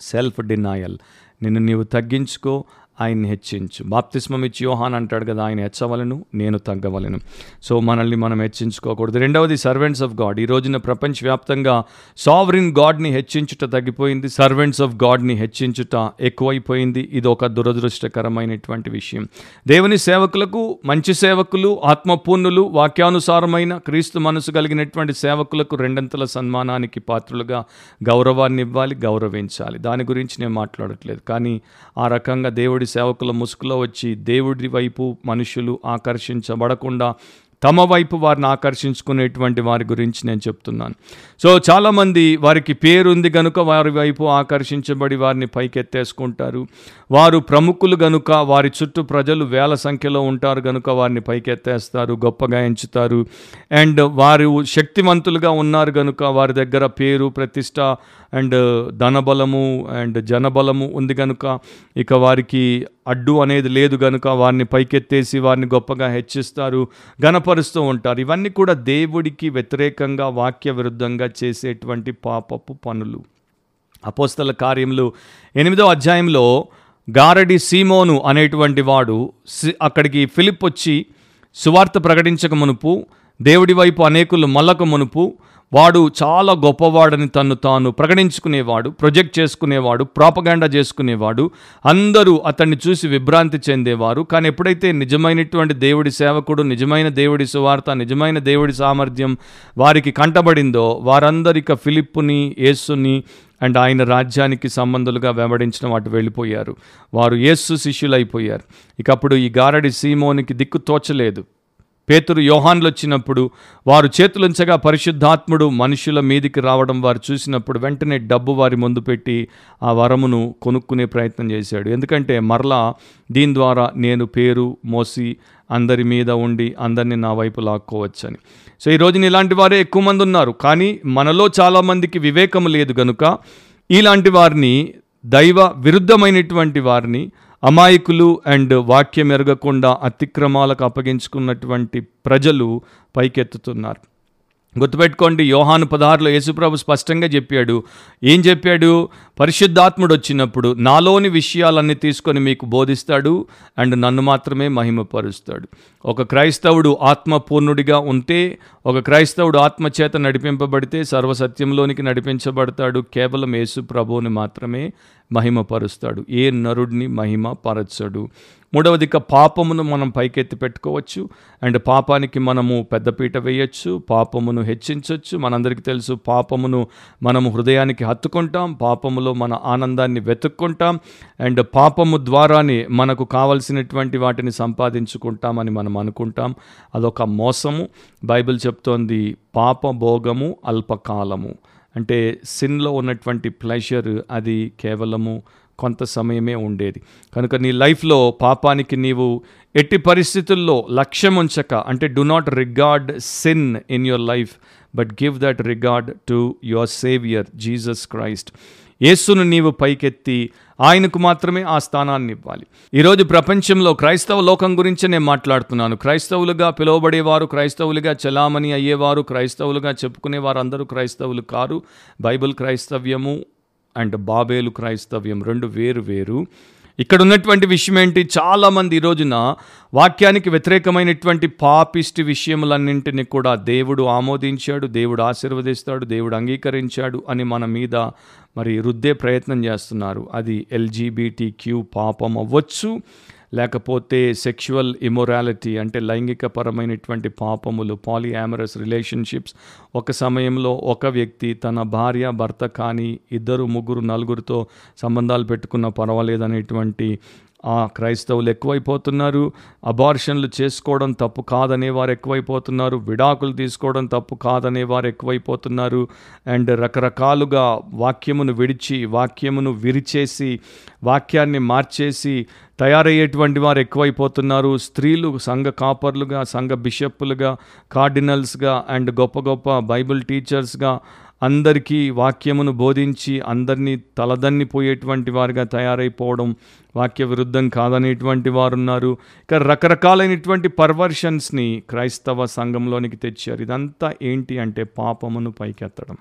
సెల్ఫ్ డినాయల్ నిన్ను నీవు తగ్గించుకో ఆయన్ని హెచ్చించు. బాప్తిస్మం ఇచ్చి యోహాన్ అంటాడు కదా ఆయన హెచ్చవలను నేను తగ్గవలను. సో మనల్ని మనం హెచ్చించుకోకూడదు. రెండవది సర్వెంట్స్ ఆఫ్ గాడ్ ఈ రోజున ప్రపంచవ్యాప్తంగా సావరిన్ గాడ్ని హెచ్చించుట తగ్గిపోయింది. సర్వెంట్స్ ఆఫ్ గాడ్ని హెచ్చించుట ఎక్కువైపోయింది. ఇది ఒక దురదృష్టకరమైనటువంటి విషయం. దేవుని సేవకులకు మంచి సేవకులు ఆత్మపూర్ణులు వాక్యానుసారమైన క్రీస్తు మనసు కలిగినటువంటి సేవకులకు రెండంతల సన్మానానికి పాత్రులుగా గౌరవాన్ని ఇవ్వాలి గౌరవించాలి. దాని గురించి నేను మాట్లాడట్లేదు. కానీ ఆ రకంగా దేవుడి సేవకుల ముసుగులో వచ్చి దేవుడి వైపు మనుషులు ఆకర్షించబడకుండా తమ వైపు వారిని ఆకర్షించుకునేటువంటి వారి గురించి నేను చెప్తున్నాను. సో చాలామంది వారికి పేరుంది గనుక వారి వైపు ఆకర్షించబడి వారిని పైకెత్తేసుకుంటారు. వారు ప్రముఖులు గనుక వారి చుట్టూ ప్రజలు వేల సంఖ్యలో ఉంటారు గనుక వారిని పైకెత్తేస్తారు గొప్పగా ఎంచుతారు. అండ్ వారు శక్తివంతులుగా ఉన్నారు గనుక వారి దగ్గర పేరు ప్రతిష్ట అండ్ ధనబలము అండ్ జనబలము ఉంది కనుక ఇక వారికి అడ్డు అనేది లేదు కనుక వారిని పైకెత్తేసి వారిని గొప్పగా హెచ్చిస్తారు గనపరుస్తూ ఉంటారు. ఇవన్నీ కూడా దేవుడికి వ్యతిరేకంగా వాక్య విరుద్ధంగా చేసేటువంటి పాపపు పనులు. అపోస్తల కార్యములు ఎనిమిదో అధ్యాయంలో గారడి సీమోను అనేటువంటి వాడు సి- అక్కడికి ఫిలిప్ వచ్చి సువార్త ప్రకటించక మునుపు దేవుడి వైపు అనేకులు మల్లక మునుపు వాడు చాలా గొప్పవాడని తను తాను ప్రకటించుకునేవాడు ప్రొజెక్ట్ చేసుకునేవాడు ప్రాపగాండా చేసుకునేవాడు. అందరూ అతన్ని చూసి విభ్రాంతి చెందేవారు. కానీ ఎప్పుడైతే నిజమైనటువంటి దేవుడి సేవకుడు నిజమైన దేవుడి సువార్త నిజమైన దేవుడి సామర్థ్యం వారికి కంటబడిందో వారందరిక ఫిలిప్పుని యేసుని అండ్ ఆయన రాజ్యానికి సంబంధులుగా వెంబడించిన వాటి వెళ్ళిపోయారు. వారు యేసు శిష్యులైపోయారు. ఇకప్పుడు ఈ గారడి సీమోనికి దిక్కు తోచలేదు. పేతురు యోహాన్లు వచ్చినప్పుడు వారు చేతులుంచగా పరిశుద్ధాత్ముడు మనుషుల మీదికి రావడం వారు చూసినప్పుడు వెంటనే డబ్బు వారి ముందు పెట్టి ఆ వరమును కొనుక్కునే ప్రయత్నం చేశాడు. ఎందుకంటే మరలా దీని ద్వారా నేను పేరు మోసి అందరి మీద ఉండి అందరినీ నా వైపు లాక్కోవచ్చని. సో ఈ రోజున ఇలాంటి వారే ఎక్కువ మంది ఉన్నారు. కానీ మనలో చాలామందికి వివేకం లేదు గనుక ఇలాంటి వారిని దైవ విరుద్ధమైనటువంటి వారిని అమాయకులు అండ్ వాక్యం ఎరగకుండా అతిక్రమాలకు అప్పగించుకున్నటువంటి ప్రజలు పైకెత్తుతున్నారు. గుర్తుపెట్టుకోండి యోహాను పదహారులో యేసుప్రభు స్పష్టంగా చెప్పాడు. ఏం చెప్పాడు? పరిశుద్ధాత్ముడు వచ్చినప్పుడు నాలోని విషయాలన్నీ తీసుకొని మీకు బోధిస్తాడు అండ్ నన్ను మాత్రమే మహిమపరుస్తాడు. ఒక క్రైస్తవుడు ఆత్మపూర్ణుడిగా ఉంటే ఒక క్రైస్తవుడు ఆత్మచేత నడిపింపబడితే సర్వసత్యంలోనికి నడిపించబడతాడు కేవలం యేసు ప్రభువుని మాత్రమే మహిమపరుస్తాడు. ఏ నరుడిని మహిమ పరచడు మూడవదిక పాపమును మనం పైకెత్తి పెట్టుకోవచ్చు. అండ్ పాపానికి మనము పెద్దపీట వేయచ్చు. పాపమును హెచ్చించవచ్చు మనందరికీ తెలుసు పాపమును మనము హృదయానికి హత్తుకుంటాం. పాపములో మన ఆనందాన్ని వెతుక్కుంటాం. అండ్ పాపము ద్వారానే మనకు కావలసినటువంటి వాటిని సంపాదించుకుంటామని మనం అనుకుంటాం. అదొక మోసము. బైబిల్ చెప్తోంది పాప భోగము అల్పకాలము. అంటే సిన్లో ఉన్నటువంటి ప్లెషర్ అది కేవలము కొంత సమయమే ఉండేది. కనుక నీ లైఫ్లో పాపానికి నీవు ఎట్టి పరిస్థితుల్లో లక్ష్యం ఉంచక అంటే do not regard sin in your life but give that regard to your saviour Jesus Christ యేసును నీవు పైకెత్తి ఆయనకు మాత్రమే ఆ స్థానాన్ని ఇవ్వాలి. ఈరోజు ప్రపంచంలో క్రైస్తవ లోకం గురించి నేను మాట్లాడుతున్నాను. క్రైస్తవులుగా పిలువబడేవారు క్రైస్తవులుగా చలామణి అయ్యేవారు క్రైస్తవులుగా చెప్పుకునేవారు అందరూ క్రైస్తవులు కారు. బైబిల్ క్రైస్తవ్యము అండ్ బాబేలు క్రైస్తవ్యం రెండు వేరు వేరు. ఇక్కడ ఉన్నటువంటి విషయం ఏంటి చాలామంది ఈ రోజున వాక్యానికి వ్యతిరేకమైనటువంటి పాపిష్టి విషయములన్నింటినీ కూడా దేవుడు ఆమోదించాడు దేవుడు ఆశీర్వదిస్తాడు దేవుడు అంగీకరించాడు అని మన మీద మరి రుద్దే ప్రయత్నం చేస్తున్నారు. అది ఎల్జీబీటీ క్యూ పాపం అవ్వచ్చు లేకపోతే సెక్షువల్ ఇమొరాలిటీ అంటే లైంగికపరమైనటువంటి పాపములు పాలియామరస్ రిలేషన్షిప్స్ ఒక సమయంలో ఒక వ్యక్తి తన భార్య భర్త కానీ ఇద్దరు ముగ్గురు నలుగురితో సంబంధాలు పెట్టుకున్న పర్వాలేదనేటువంటి క్రైస్తవులు ఎక్కువైపోతున్నారు. అబార్షన్లు చేసుకోవడం తప్పు కాదనే వారు ఎక్కువైపోతున్నారు. విడాకులు తీసుకోవడం తప్పు కాదనే వారు ఎక్కువైపోతున్నారు. అండ్ రకరకాలుగా వాక్యమును విడిచి వాక్యమును విరిచేసి వాక్యాన్ని మార్చేసి తయారయ్యేటువంటి వారు ఎక్కువైపోతున్నారు. స్త్రీలు సంఘ కాపర్లుగా సంఘ బిషప్పులుగా కార్డినల్స్గా అండ్ గొప్ప గొప్ప బైబిల్ టీచర్స్గా అందరికీ వాక్యమును బోధించి అందరినీ తలదన్నిపోయేటువంటి వారిగా తయారైపోవడం వాక్య విరుద్ధం కాదనేటువంటి వారు ఉన్నారు ఇక రకరకాలైనటువంటి పర్వర్షన్స్ని క్రైస్తవ సంఘంలోనికి తెచ్చారు. ఇదంతా ఏంటి అంటే పాపమును పైకెత్తడం.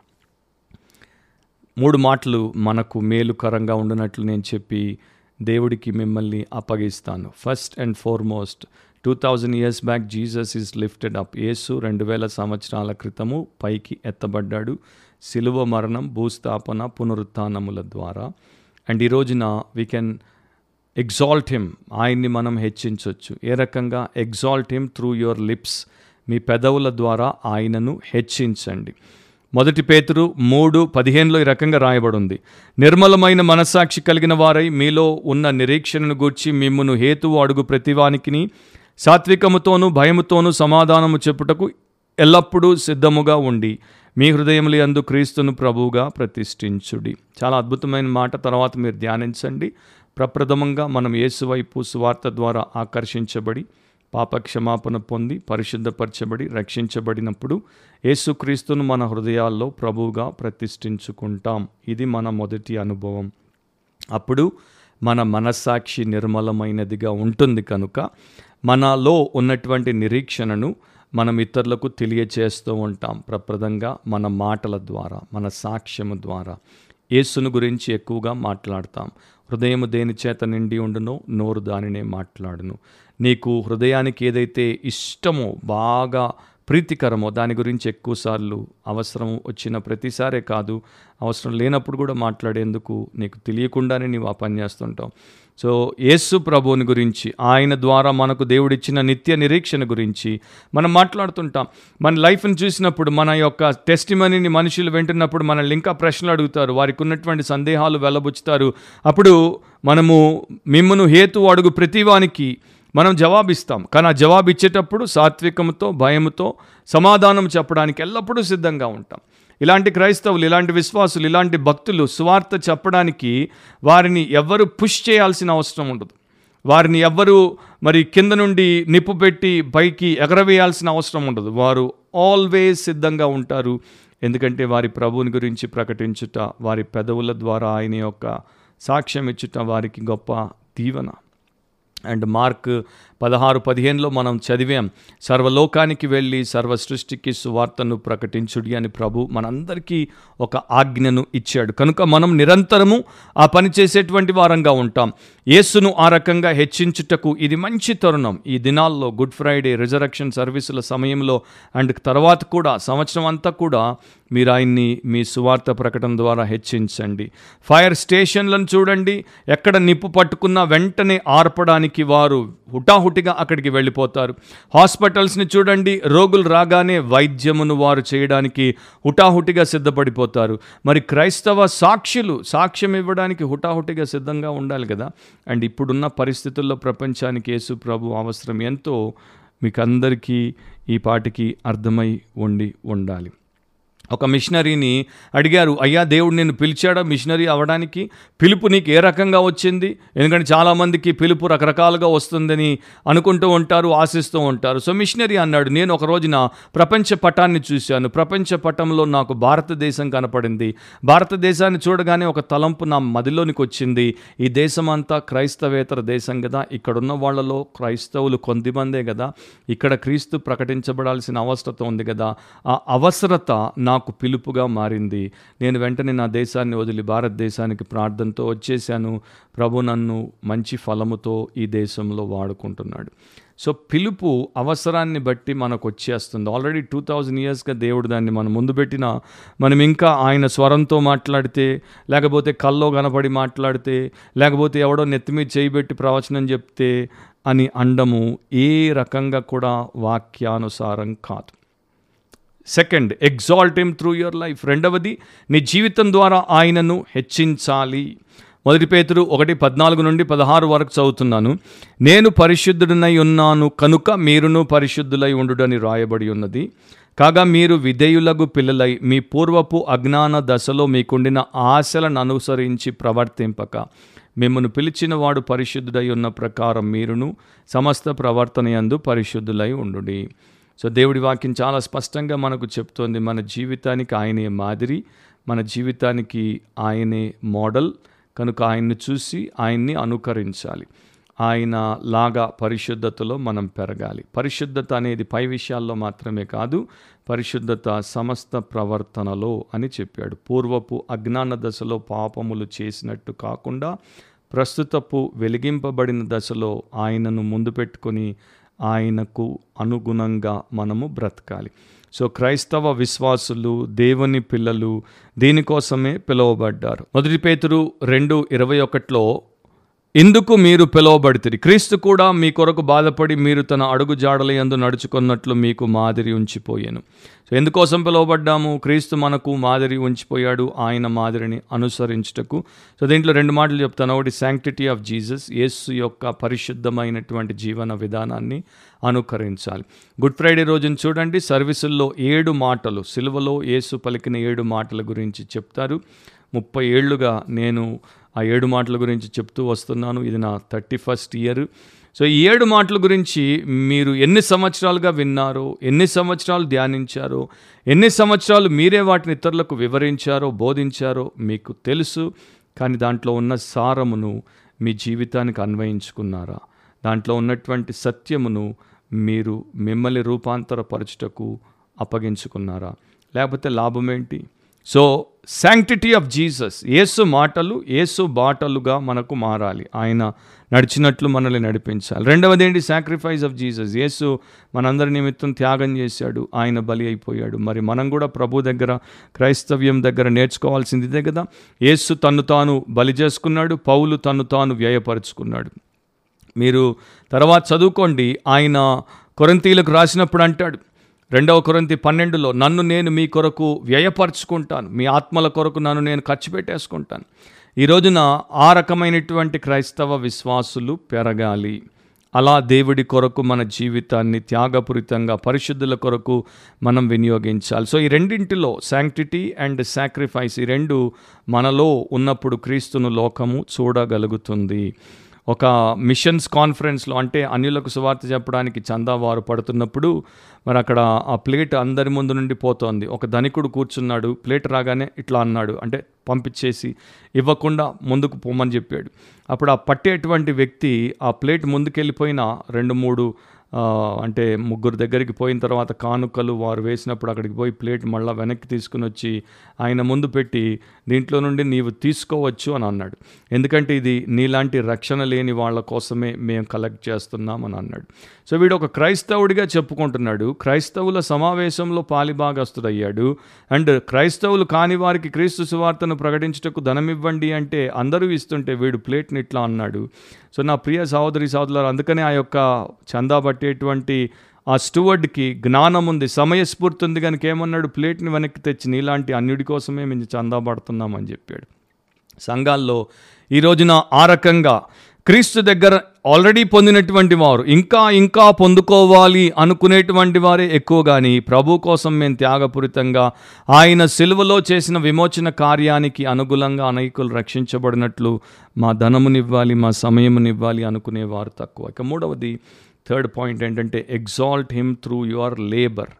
మూడు మాటలు మనకు మేలుకరంగా ఉండునట్లు నేను చెప్పి దేవుడికి మిమ్మల్ని అప్పగిస్తాను. First and foremost two thousand years back Jesus is lifted up. యేసు రెండు వేల సంవత్సరాల క్రితము పైకి ఎత్తబడ్డాడు. సిలువ మరణం భూస్థాపన పునరుత్నముల ద్వారా. అండ్ ఈ రోజున వీ కెన్ ఎగ్జాల్ట్ హిమ్ ఆయన్ని మనం హెచ్చించవచ్చు ఏ రకంగా? Exalt him through your lips మీ పెదవుల ద్వారా ఆయనను హెచ్చించండి. మొదటి పేతురు మూడు పదిహేనులో ఈ రకంగా రాయబడింది. నిర్మలమైన మనస్సాక్షి కలిగిన వారై మీలో ఉన్న నిరీక్షణను గూర్చి మిమ్మును హేతువు అడుగు ప్రతివానికిని సాత్వికముతోనూ భయముతోనూ సమాధానము చెప్పుటకు ఎల్లప్పుడూ సిద్ధముగా ఉండి మీ హృదయములు యందు క్రీస్తును ప్రభువుగా ప్రతిష్ఠించుడి. చాలా అద్భుతమైన మాట తర్వాత మీరు ధ్యానించండి. ప్రప్రథమంగా మనం యేసువైపు సువార్త ద్వారా ఆకర్షించబడి పాప క్షమాపణ పొంది పరిశుద్ధపరచబడి రక్షించబడినప్పుడు యేసుక్రీస్తును మన హృదయాల్లో ప్రభువుగా ప్రతిష్ఠించుకుంటాం. ఇది మన మొదటి అనుభవం. అప్పుడు మన మనస్సాక్షి నిర్మలమైనదిగా ఉంటుంది కనుక మనలో ఉన్నటువంటి నిరీక్షణను మనం ఇతరులకు తెలియచేస్తూ ఉంటాం ప్రప్రదంగా మన మాటల ద్వారా మన సాక్ష్యము ద్వారా. యేసును గురించి ఎక్కువగా మాట్లాడతాం. హృదయం దేని చేత నిండి ఉండునో నోరు దానినే మాట్లాడును. నీకు హృదయానికి ఏదైతే ఇష్టమో బాగా ప్రీతికరమో దాని గురించి ఎక్కువసార్లు అవసరం వచ్చిన ప్రతిసారే కాదు అవసరం లేనప్పుడు కూడా మాట్లాడేందుకు నీకు తెలియకుండానే నీవు ఆ పని చేస్తుంటావు. సో యేసు ప్రభువుని గురించి ఆయన ద్వారా మనకు దేవుడిచ్చిన నిత్య నిరీక్షణ గురించి మనం మాట్లాడుతుంటాం. మన లైఫ్ని చూసినప్పుడు మన యొక్క టెస్టిమనీని మనుషులు వింటున్నప్పుడు మనల్ని ఇంకా ప్రశ్నలు అడుగుతారు వారికి ఉన్నటువంటి సందేహాలు వెళ్ళబుచ్చుతారు అప్పుడు మనము మిమ్మను హేతు అడుగు ప్రతివానికి మనం జవాబిస్తాం. కానీ ఆ జవాబు ఇచ్చేటప్పుడు సాత్వికంతో భయంతో సమాధానం చెప్పడానికి ఎల్లప్పుడూ సిద్ధంగా ఉంటాం. ఇలాంటి క్రైస్తవులు ఇలాంటి విశ్వాసులు ఇలాంటి భక్తులు స్వార్థ చెప్పడానికి వారిని ఎవ్వరు పుష్ చేయాల్సిన అవసరం ఉండదు. వారిని ఎవ్వరు మరి కింద నుండి నిప్పు పెట్టి పైకి ఎగరవేయాల్సిన అవసరం ఉండదు. వారు ఆల్వేస్ సిద్ధంగా ఉంటారు. ఎందుకంటే వారి ప్రభువుని గురించి ప్రకటించుట వారి పెదవుల ద్వారా ఆయన యొక్క సాక్ష్యం ఇచ్చుట వారికి గొప్ప దీవెన. అండ్ మార్క్ పదహారు పదిహేనులో మనం చదివాం సర్వలోకానికి వెళ్ళి సర్వ సృష్టికి సువార్తను ప్రకటించుడి అని ప్రభు మనందరికీ ఒక ఆజ్ఞను ఇచ్చాడు. కనుక మనం నిరంతరము ఆ పని చేసేటువంటి వారంగా ఉంటాం. యేసును ఆ రకంగా హెచ్చించుటకు ఇది మంచి తరుణం. ఈ దినాల్లో గుడ్ ఫ్రైడే రిజరక్షన్ సర్వీసుల సమయంలో అండ్ తర్వాత కూడా సంవత్సరం అంతా కూడా మీరు ఆయన్ని మీ సువార్త ప్రకటన ద్వారా హెచ్చించండి. ఫైర్ స్టేషన్లను చూడండి. ఎక్కడ నిప్పు పట్టుకున్నా వెంటనే ఆర్పడానికి వారు హుటాహుటిగా అక్కడికి వెళ్ళిపోతారు. హాస్పిటల్స్ని చూడండి రోగులు రాగానే వైద్యమును వారు చేయడానికి హుటాహుటిగా సిద్ధపడిపోతారు. మరి క్రైస్తవ సాక్షులు సాక్ష్యం ఇవ్వడానికి హుటాహుటిగా సిద్ధంగా ఉండాలి కదా? అండ్ ఇప్పుడున్న పరిస్థితుల్లో ప్రపంచానికి యేసు ప్రభు అవసరం ఎంతో మీకు అందరికీ ఈ పాటికి అర్థమై ఉండి ఉండాలి. ఒక మిషనరీని అడిగారు అయ్యా దేవుడు నేను పిలిచాడా మిషనరీ అవ్వడానికి? పిలుపు నీకు ఏ రకంగా వచ్చింది? ఎందుకంటే చాలామందికి పిలుపు రకరకాలుగా వస్తుందని అనుకుంటూ ఉంటారు ఆశిస్తూ ఉంటారు. సో మిషనరీ అన్నాడు నేను ఒక రోజున ప్రపంచ పటాన్ని చూశాను. ప్రపంచ పటంలో నాకు భారతదేశం కనపడింది. భారతదేశాన్ని చూడగానే ఒక తలంపు నా మదిలోనికి వచ్చింది. ఈ దేశం అంతా క్రైస్తవేతర దేశం కదా. ఇక్కడున్న వాళ్ళలో క్రైస్తవులు కొద్దిమందే కదా. ఇక్కడ క్రీస్తు ప్రకటించబడాల్సిన అవసరత ఉంది కదా. ఆ అవసరత నా నాకు పిలుపుగా మారింది. నేను వెంటనే నా దేశాన్ని వదిలి భారతదేశానికి ప్రార్థనతో వచ్చేసాను ప్రభు నన్ను మంచి ఫలముతో ఈ దేశంలో వాడుకుంటున్నాడు. సో పిలుపు అవసరాన్ని బట్టి మనకు వచ్చేస్తుంది. ఆల్రెడీ టూ థౌజండ్ ఇయర్స్గా దేవుడు దాన్ని మనం ముందు పెట్టిన మనం ఇంకా ఆయన స్వరంతో మాట్లాడితే లేకపోతే కల్లో కనపడి మాట్లాడితే లేకపోతే ఎవడో నెత్తి మీద చేయబెట్టి ప్రవచనం చెప్తే అని అండము ఏ రకంగా కూడా వాక్యానుసారం కాదు. Second exalt him through your life రెండవది నీ జీవితం ద్వారా ఆయనను హెచ్చించాలి. మొదటి పేతురు ఒకటి పద్నాలుగు నుండి పదహారు వరకు చదువుతున్నాను. నేను పరిశుద్ధుడినై ఉన్నాను కనుక మీరును పరిశుద్ధులై ఉండుడని రాయబడి ఉన్నది. కాగా మీరు విధేయులకు పిల్లలై మీ పూర్వపు అజ్ఞాన దశలో మీకుండిన ఆశలను అనుసరించి ప్రవర్తింపక. మిమ్మను పిలిచిన వాడు పరిశుద్ధుడై ఉన్న ప్రకారం మీరును సమస్త ప్రవర్తన యందు పరిశుద్ధులై ఉండు సో దేవుడి వాక్యం చాలా స్పష్టంగా మనకు చెప్తోంది. మన జీవితానికి ఆయనే మాదిరి మన జీవితానికి ఆయనే మోడల్. కనుక ఆయన్ని చూసి ఆయన్ని అనుకరించాలి. ఆయన లాగా పరిశుద్ధతలో మనం పెరగాలి. పరిశుద్ధత అనేది పై విషయాల్లో మాత్రమే కాదు పరిశుద్ధత సమస్త ప్రవర్తనలో అని చెప్పాడు. పూర్వపు అజ్ఞాన దశలో పాపములు చేసినట్టు కాకుండా ప్రస్తుతపు వెలిగింపబడిన దశలో ఆయనను ముందు పెట్టుకొని ఆయనకు అనుగుణంగా మనము బ్రతకాలి. సో క్రైస్తవ విశ్వాసులు దేవుని పిల్లలు దీనికోసమే పిలువబడ్డారు. మొదటి పేతురు రెండు ఇరవై ఒకటిలో ఇందుకు మీరు పిలువబడితే క్రీస్తు కూడా మీ కొరకు బాధపడి మీరు తన అడుగు జాడల ఎందు నడుచుకున్నట్లు మీకు మాదిరి ఉంచిపోయాను. సో ఎందుకోసం పిలువబడ్డాము? క్రీస్తు మనకు మాదిరి ఉంచిపోయాడు ఆయన మాదిరిని అనుసరించుటకు. సో దీంట్లో రెండు మాటలు చెప్తాను. ఒకటి శాంక్టిటీ ఆఫ్ జీసస్ యేసు యొక్క పరిశుద్ధమైనటువంటి జీవన విధానాన్ని అనుకరించాలి. గుడ్ ఫ్రైడే రోజున చూడండి. సర్వీసుల్లో ఏడు మాటలు సిలువలో యేసు పలికిన ఏడు మాటల గురించి చెప్తారు. ముప్పై ఏళ్ళుగా నేను ఆ ఏడు మాటల గురించి చెప్తూ వస్తున్నాను. ఇది నా థర్టీ ఫస్ట్ ఇయర్. సో ఈ ఏడు మాటల గురించి మీరు ఎన్ని సంవత్సరాలుగా విన్నారో ఎన్ని సంవత్సరాలు ధ్యానించారో ఎన్ని సంవత్సరాలు మీరే వాటిని ఇతరులకు వివరించారో బోధించారో మీకు తెలుసు. కానీ దాంట్లో ఉన్న సారమును మీ జీవితానికి అన్వయించుకున్నారా? దాంట్లో ఉన్నటువంటి సత్యమును మీరు మిమ్మల్ని రూపాంతరపరచుటకు అప్పగించుకున్నారా? లేకపోతే లాభం ఏంటి సో శాంక్టిటీ ఆఫ్ జీసస్ యేసు మాటలు యేసు బాటలుగా మనకు మారాలి. ఆయన నడిచినట్లు మనల్ని నడిపించాలి. రెండవది ఏంటి? సాక్రిఫైస్ ఆఫ్ జీసస్ యేసు మనందరి నిమిత్తం త్యాగం చేశాడు. ఆయన బలి అయిపోయాడు. మరి మనం కూడా ప్రభు దగ్గర క్రైస్తవ్యం దగ్గర నేర్చుకోవాల్సింది ఇదే కదా? యేసు తన్ను తాను బలి చేసుకున్నాడు. పౌలు తన్ను తాను వ్యయపరుచుకున్నాడు. మీరు తర్వాత చదువుకోండి. ఆయన కొరంతీలకు రాసినప్పుడు అంటాడు రెండవ కొరంతి పన్నెండులో నన్ను నేను మీ కొరకు వ్యయపరుచుకుంటాను. మీ ఆత్మల కొరకు నన్ను నేను ఖర్చు పెట్టేసుకుంటాను. ఈ రోజున ఆ రకమైనటువంటి క్రైస్తవ విశ్వాసులు పెరగాలి. అలా దేవుడి కొరకు మన జీవితాన్ని త్యాగపూరితంగా పరిశుద్ధుల కొరకు మనం వినియోగించాలి. సో ఈ రెండింటిలో శాంక్టిటీ అండ్ సాక్రిఫైస్ ఈ రెండు మనలో ఉన్నప్పుడు క్రీస్తును లోకము చూడగలుగుతుంది. ఒక మిషన్స్ కాన్ఫరెన్స్లో అంటే అన్యులకు సువార్త చెప్పడానికి చందా వారు పడుతున్నప్పుడు మరి అక్కడ ఆ ప్లేట్ అందరి ముందు నుండి పోతోంది. ఒక ధనికుడు కూర్చున్నాడు ప్లేట్ రాగానే ఇట్లా అన్నాడు అంటే పంపించేసి ఇవ్వకుండా ముందుకు పోమని చెప్పాడు. అప్పుడు ఆ పట్టేటువంటి వ్యక్తి ఆ ప్లేట్ ముందుకెళ్ళిపోయిన రెండు మూడు అంటే ముగ్గురు దగ్గరికి పోయిన తర్వాత కానుకలు వారు వేసినప్పుడు అక్కడికి పోయి ప్లేట్ మళ్ళీ వెనక్కి తీసుకుని వచ్చి ఆయన ముందు పెట్టి దీంట్లో నుండి నీవు తీసుకోవచ్చు అని అన్నాడు. ఎందుకంటే ఇది నీలాంటి రక్షణ లేని వాళ్ళ కోసమే మేము కలెక్ట్ చేస్తున్నాం అని అన్నాడు. సో వీడు ఒక క్రైస్తవుడిగా చెప్పుకుంటున్నాడు. క్రైస్తవుల సమావేశంలో పాలిభాగస్తుడయ్యాడు అండ్ క్రైస్తవులు కాని వారికి క్రీస్తు సువార్తను ప్రకటించుటకు ధనం ఇవ్వండి అంటే అందరూ ఇస్తుంటే వీడు ప్లేట్ని ఇట్లా అన్నాడు. సో నా ప్రియ సహోదరి సహోదరులు అందుకనే ఆ యొక్క చందా పట్టేటువంటి ఆ స్టూవర్డ్కి జ్ఞానం ఉంది సమయస్ఫూర్తి ఉంది కనుక ఏమన్నాడు? ప్లేట్ని వెనక్కి తెచ్చి నీలాంటి అన్యుడి కోసమే మేము చందా పడుతున్నామని చెప్పాడు. సంఘాల్లో ఈ రోజున ఆ రకంగా క్రీస్తు దగ్గర ఆల్రెడీ పొందినటువంటి వారు. ఇంకా ఇంకా పొందుకోవాలి అనుకునేటువంటి వారే ఎక్కువ కానీ ప్రభు కోసం మేము త్యాగపూరితంగా ఆయన సిలువలో చేసిన విమోచన కార్యానికి అనుగుణంగా అనేకులు రక్షించబడినట్లు మా ధనమునివ్వాలి మా సమయమునివ్వాలి అనుకునేవారు తక్కువ. ఇక మూడవది థర్డ్ పాయింట్ ఏంటంటే exalt him through your labour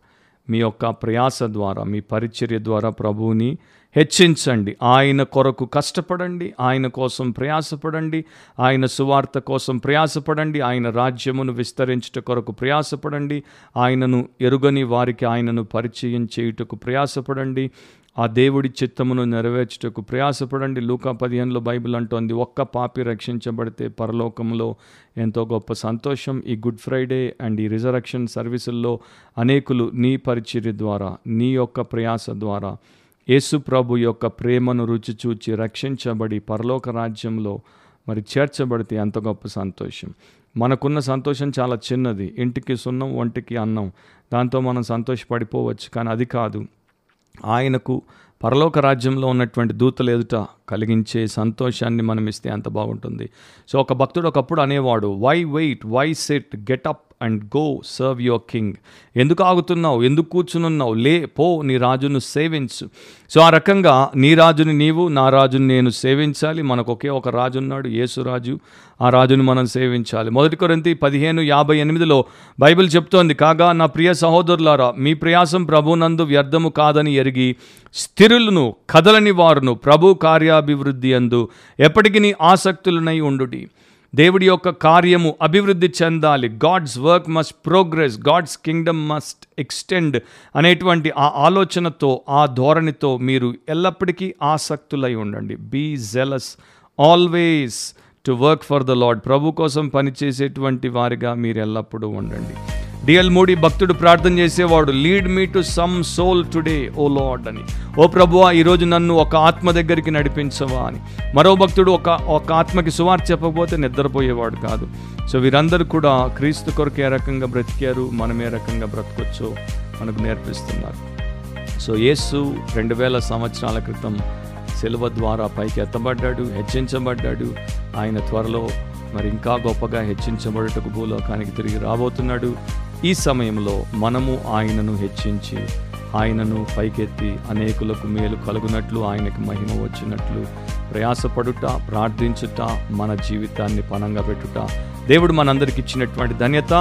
మీ యొక్క ప్రయాస ద్వారా మీ పరిచర్య ద్వారా ప్రభువుని హెచ్చించండి. ఆయన కొరకు కష్టపడండి. ఆయన కోసం ప్రయాసపడండి. ఆయన సువార్త కోసం ప్రయాసపడండి. ఆయన రాజ్యమును విస్తరించుట కొరకు ప్రయాసపడండి. ఆయనను ఎరుగని వారికి ఆయనను పరిచయం చేయుటకు ప్రయాసపడండి. ఆ దేవుడి చిత్తమును నెరవేర్చుటకు ప్రయాసపడండి. లూకా పదిహేనులో బైబిల్ అంటోంది ఒక్క పాపి రక్షించబడితే పరలోకంలో ఎంతో గొప్ప సంతోషం. ఈ గుడ్ ఫ్రైడే అండ్ ఈ రిజరక్షన్ సర్వీసుల్లో అనేకులు నీ పరిచర్య ద్వారా నీ యొక్క ప్రయాస ద్వారా యేసుప్రభు యొక్క ప్రేమను రుచి చూచి రక్షించబడి పరలోక రాజ్యంలో మరి చేర్చబడితే ఎంత గొప్ప సంతోషం. మనకున్న సంతోషం చాలా చిన్నది. ఇంటికి సున్నం ఒంటికి అన్నం. దాంతో మనం సంతోషపడిపోవచ్చు. కానీ అది కాదు. ఆయనకు పరలోక రాజ్యంలో ఉన్నటువంటి దూతలు ఎదుట కలిగించే సంతోషాన్ని మనం ఇస్తే అంత బాగుంటుంది. సో ఒక భక్తుడు ఒకప్పుడు అనేవాడు why wait why sit get up and go serve your king. ఎందుకు ఆగుతున్నావు? ఎందుకు కూర్చునున్నావు? లే పో నీ రాజును సేవించు. సో ఆ రకంగా నీ రాజుని నీవు నా రాజుని నేను సేవించాలి. మనకు ఒకే ఒక రాజు ఉన్నాడు యేసురాజు ఆ రాజుని మనం సేవించాలి. మొదటి కొరింతి పదిహేను యాభై ఎనిమిదిలో బైబిల్ చెప్తోంది కాగా నా ప్రియ సహోదరులారా మీ ప్రయాసం ప్రభునందు వ్యర్థము కాదని ఎరిగి స్థిరులను కదలని వారును ప్రభు కార్యాభివృద్ధి అందు ఎప్పటికీ నీ ఆసక్తులనై ఉండుటి దేవుడి యొక్క కార్యము అభివృద్ధి చెందాలి. God's work must progress God's kingdom must extend అనేటువంటి ఆ ఆలోచనతో ఆ ధోరణితో మీరు ఎల్లప్పటికీ ఆసక్తులై ఉండండి. Be zealous always to work for the Lord ప్రభు కోసం పనిచేసేటువంటి వారిగా మీరు ఎల్లప్పుడూ ఉండండి. డిఎల్ మోడీ భక్తుడు ప్రార్థన చేసేవాడు lead me to some soul today O Lord అని. ఓ ప్రభువా ఈరోజు నన్ను ఒక ఆత్మ దగ్గరికి నడిపించవా అని. మరో భక్తుడు ఒక ఒక ఆత్మకి సువార్త చెప్పకపోతే నిద్రపోయేవాడు కాదు. సో వీరందరూ కూడా క్రీస్తు కొరకు ఏ రకంగా బ్రతికారు మనం ఏ రకంగా బ్రతకొచ్చో మనకు నేర్పిస్తున్నారు. సో యేసు రెండు వేల సంవత్సరాల క్రితం సెలవ ద్వారా పైకి ఎత్తబడ్డాడు హెచ్చించబడ్డాడు. ఆయన త్వరలో మరి ఇంకా గొప్పగా హెచ్చించబడుటకు భూలోకానికి తిరిగి రాబోతున్నాడు. ఈ సమయంలో మనము ఆయనను హెచ్చించి ఆయనను పైకెత్తి అనేకులకు మేలు కలుగునట్లు ఆయనకు మహిమ వచ్చినట్లు ప్రయాసపడుట ప్రార్థించుట మన జీవితాన్ని పణంగా పెట్టుట దేవుడు మనందరికి ఇచ్చినటువంటి ధన్యత.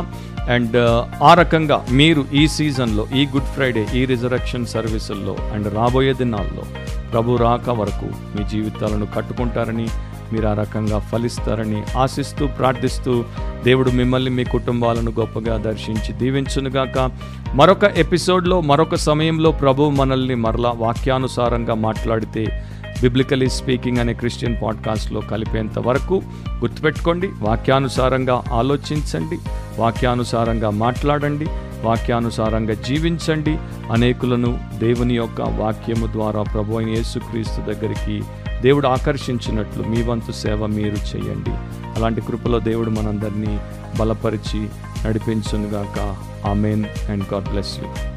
అండ్ ఆ రకంగా మీరు ఈ సీజన్లో ఈ గుడ్ ఫ్రైడే ఈ రిజరక్షన్ సర్వీసుల్లో అండ్ రాబోయే దినాల్లో ప్రభు రాక వరకు మీ జీవితాలను కట్టుకుంటారని మీరు ఆ రకంగా ఫలిస్తారని ఆశిస్తూ ప్రార్థిస్తూ దేవుడు మిమ్మల్ని మీ కుటుంబాలను గొప్పగా దర్శించి దీవించునుగాక. మరొక ఎపిసోడ్లో మరొక సమయంలో ప్రభు మనల్ని మరలా వాక్యానుసారంగా మాట్లాడితే బిబ్లికలీ స్పీకింగ్ అనే క్రిస్టియన్ పాడ్కాస్ట్లో కలిపేంత వరకు గుర్తుపెట్టుకోండి వాక్యానుసారంగా ఆలోచించండి వాక్యానుసారంగా మాట్లాడండి వాక్యానుసారంగా జీవించండి. అనేకులను దేవుని యొక్క వాక్యము ద్వారా ప్రభు అయిన యేసుక్రీస్తు దగ్గరికి దేవుడు ఆకర్షించినట్లు మీ వంతు సేవ మీరు చేయండి. అలాంటి కృపలో దేవుడు మనందరినీ బలపరిచి నడిపించునుగాక. Amen. And God bless you.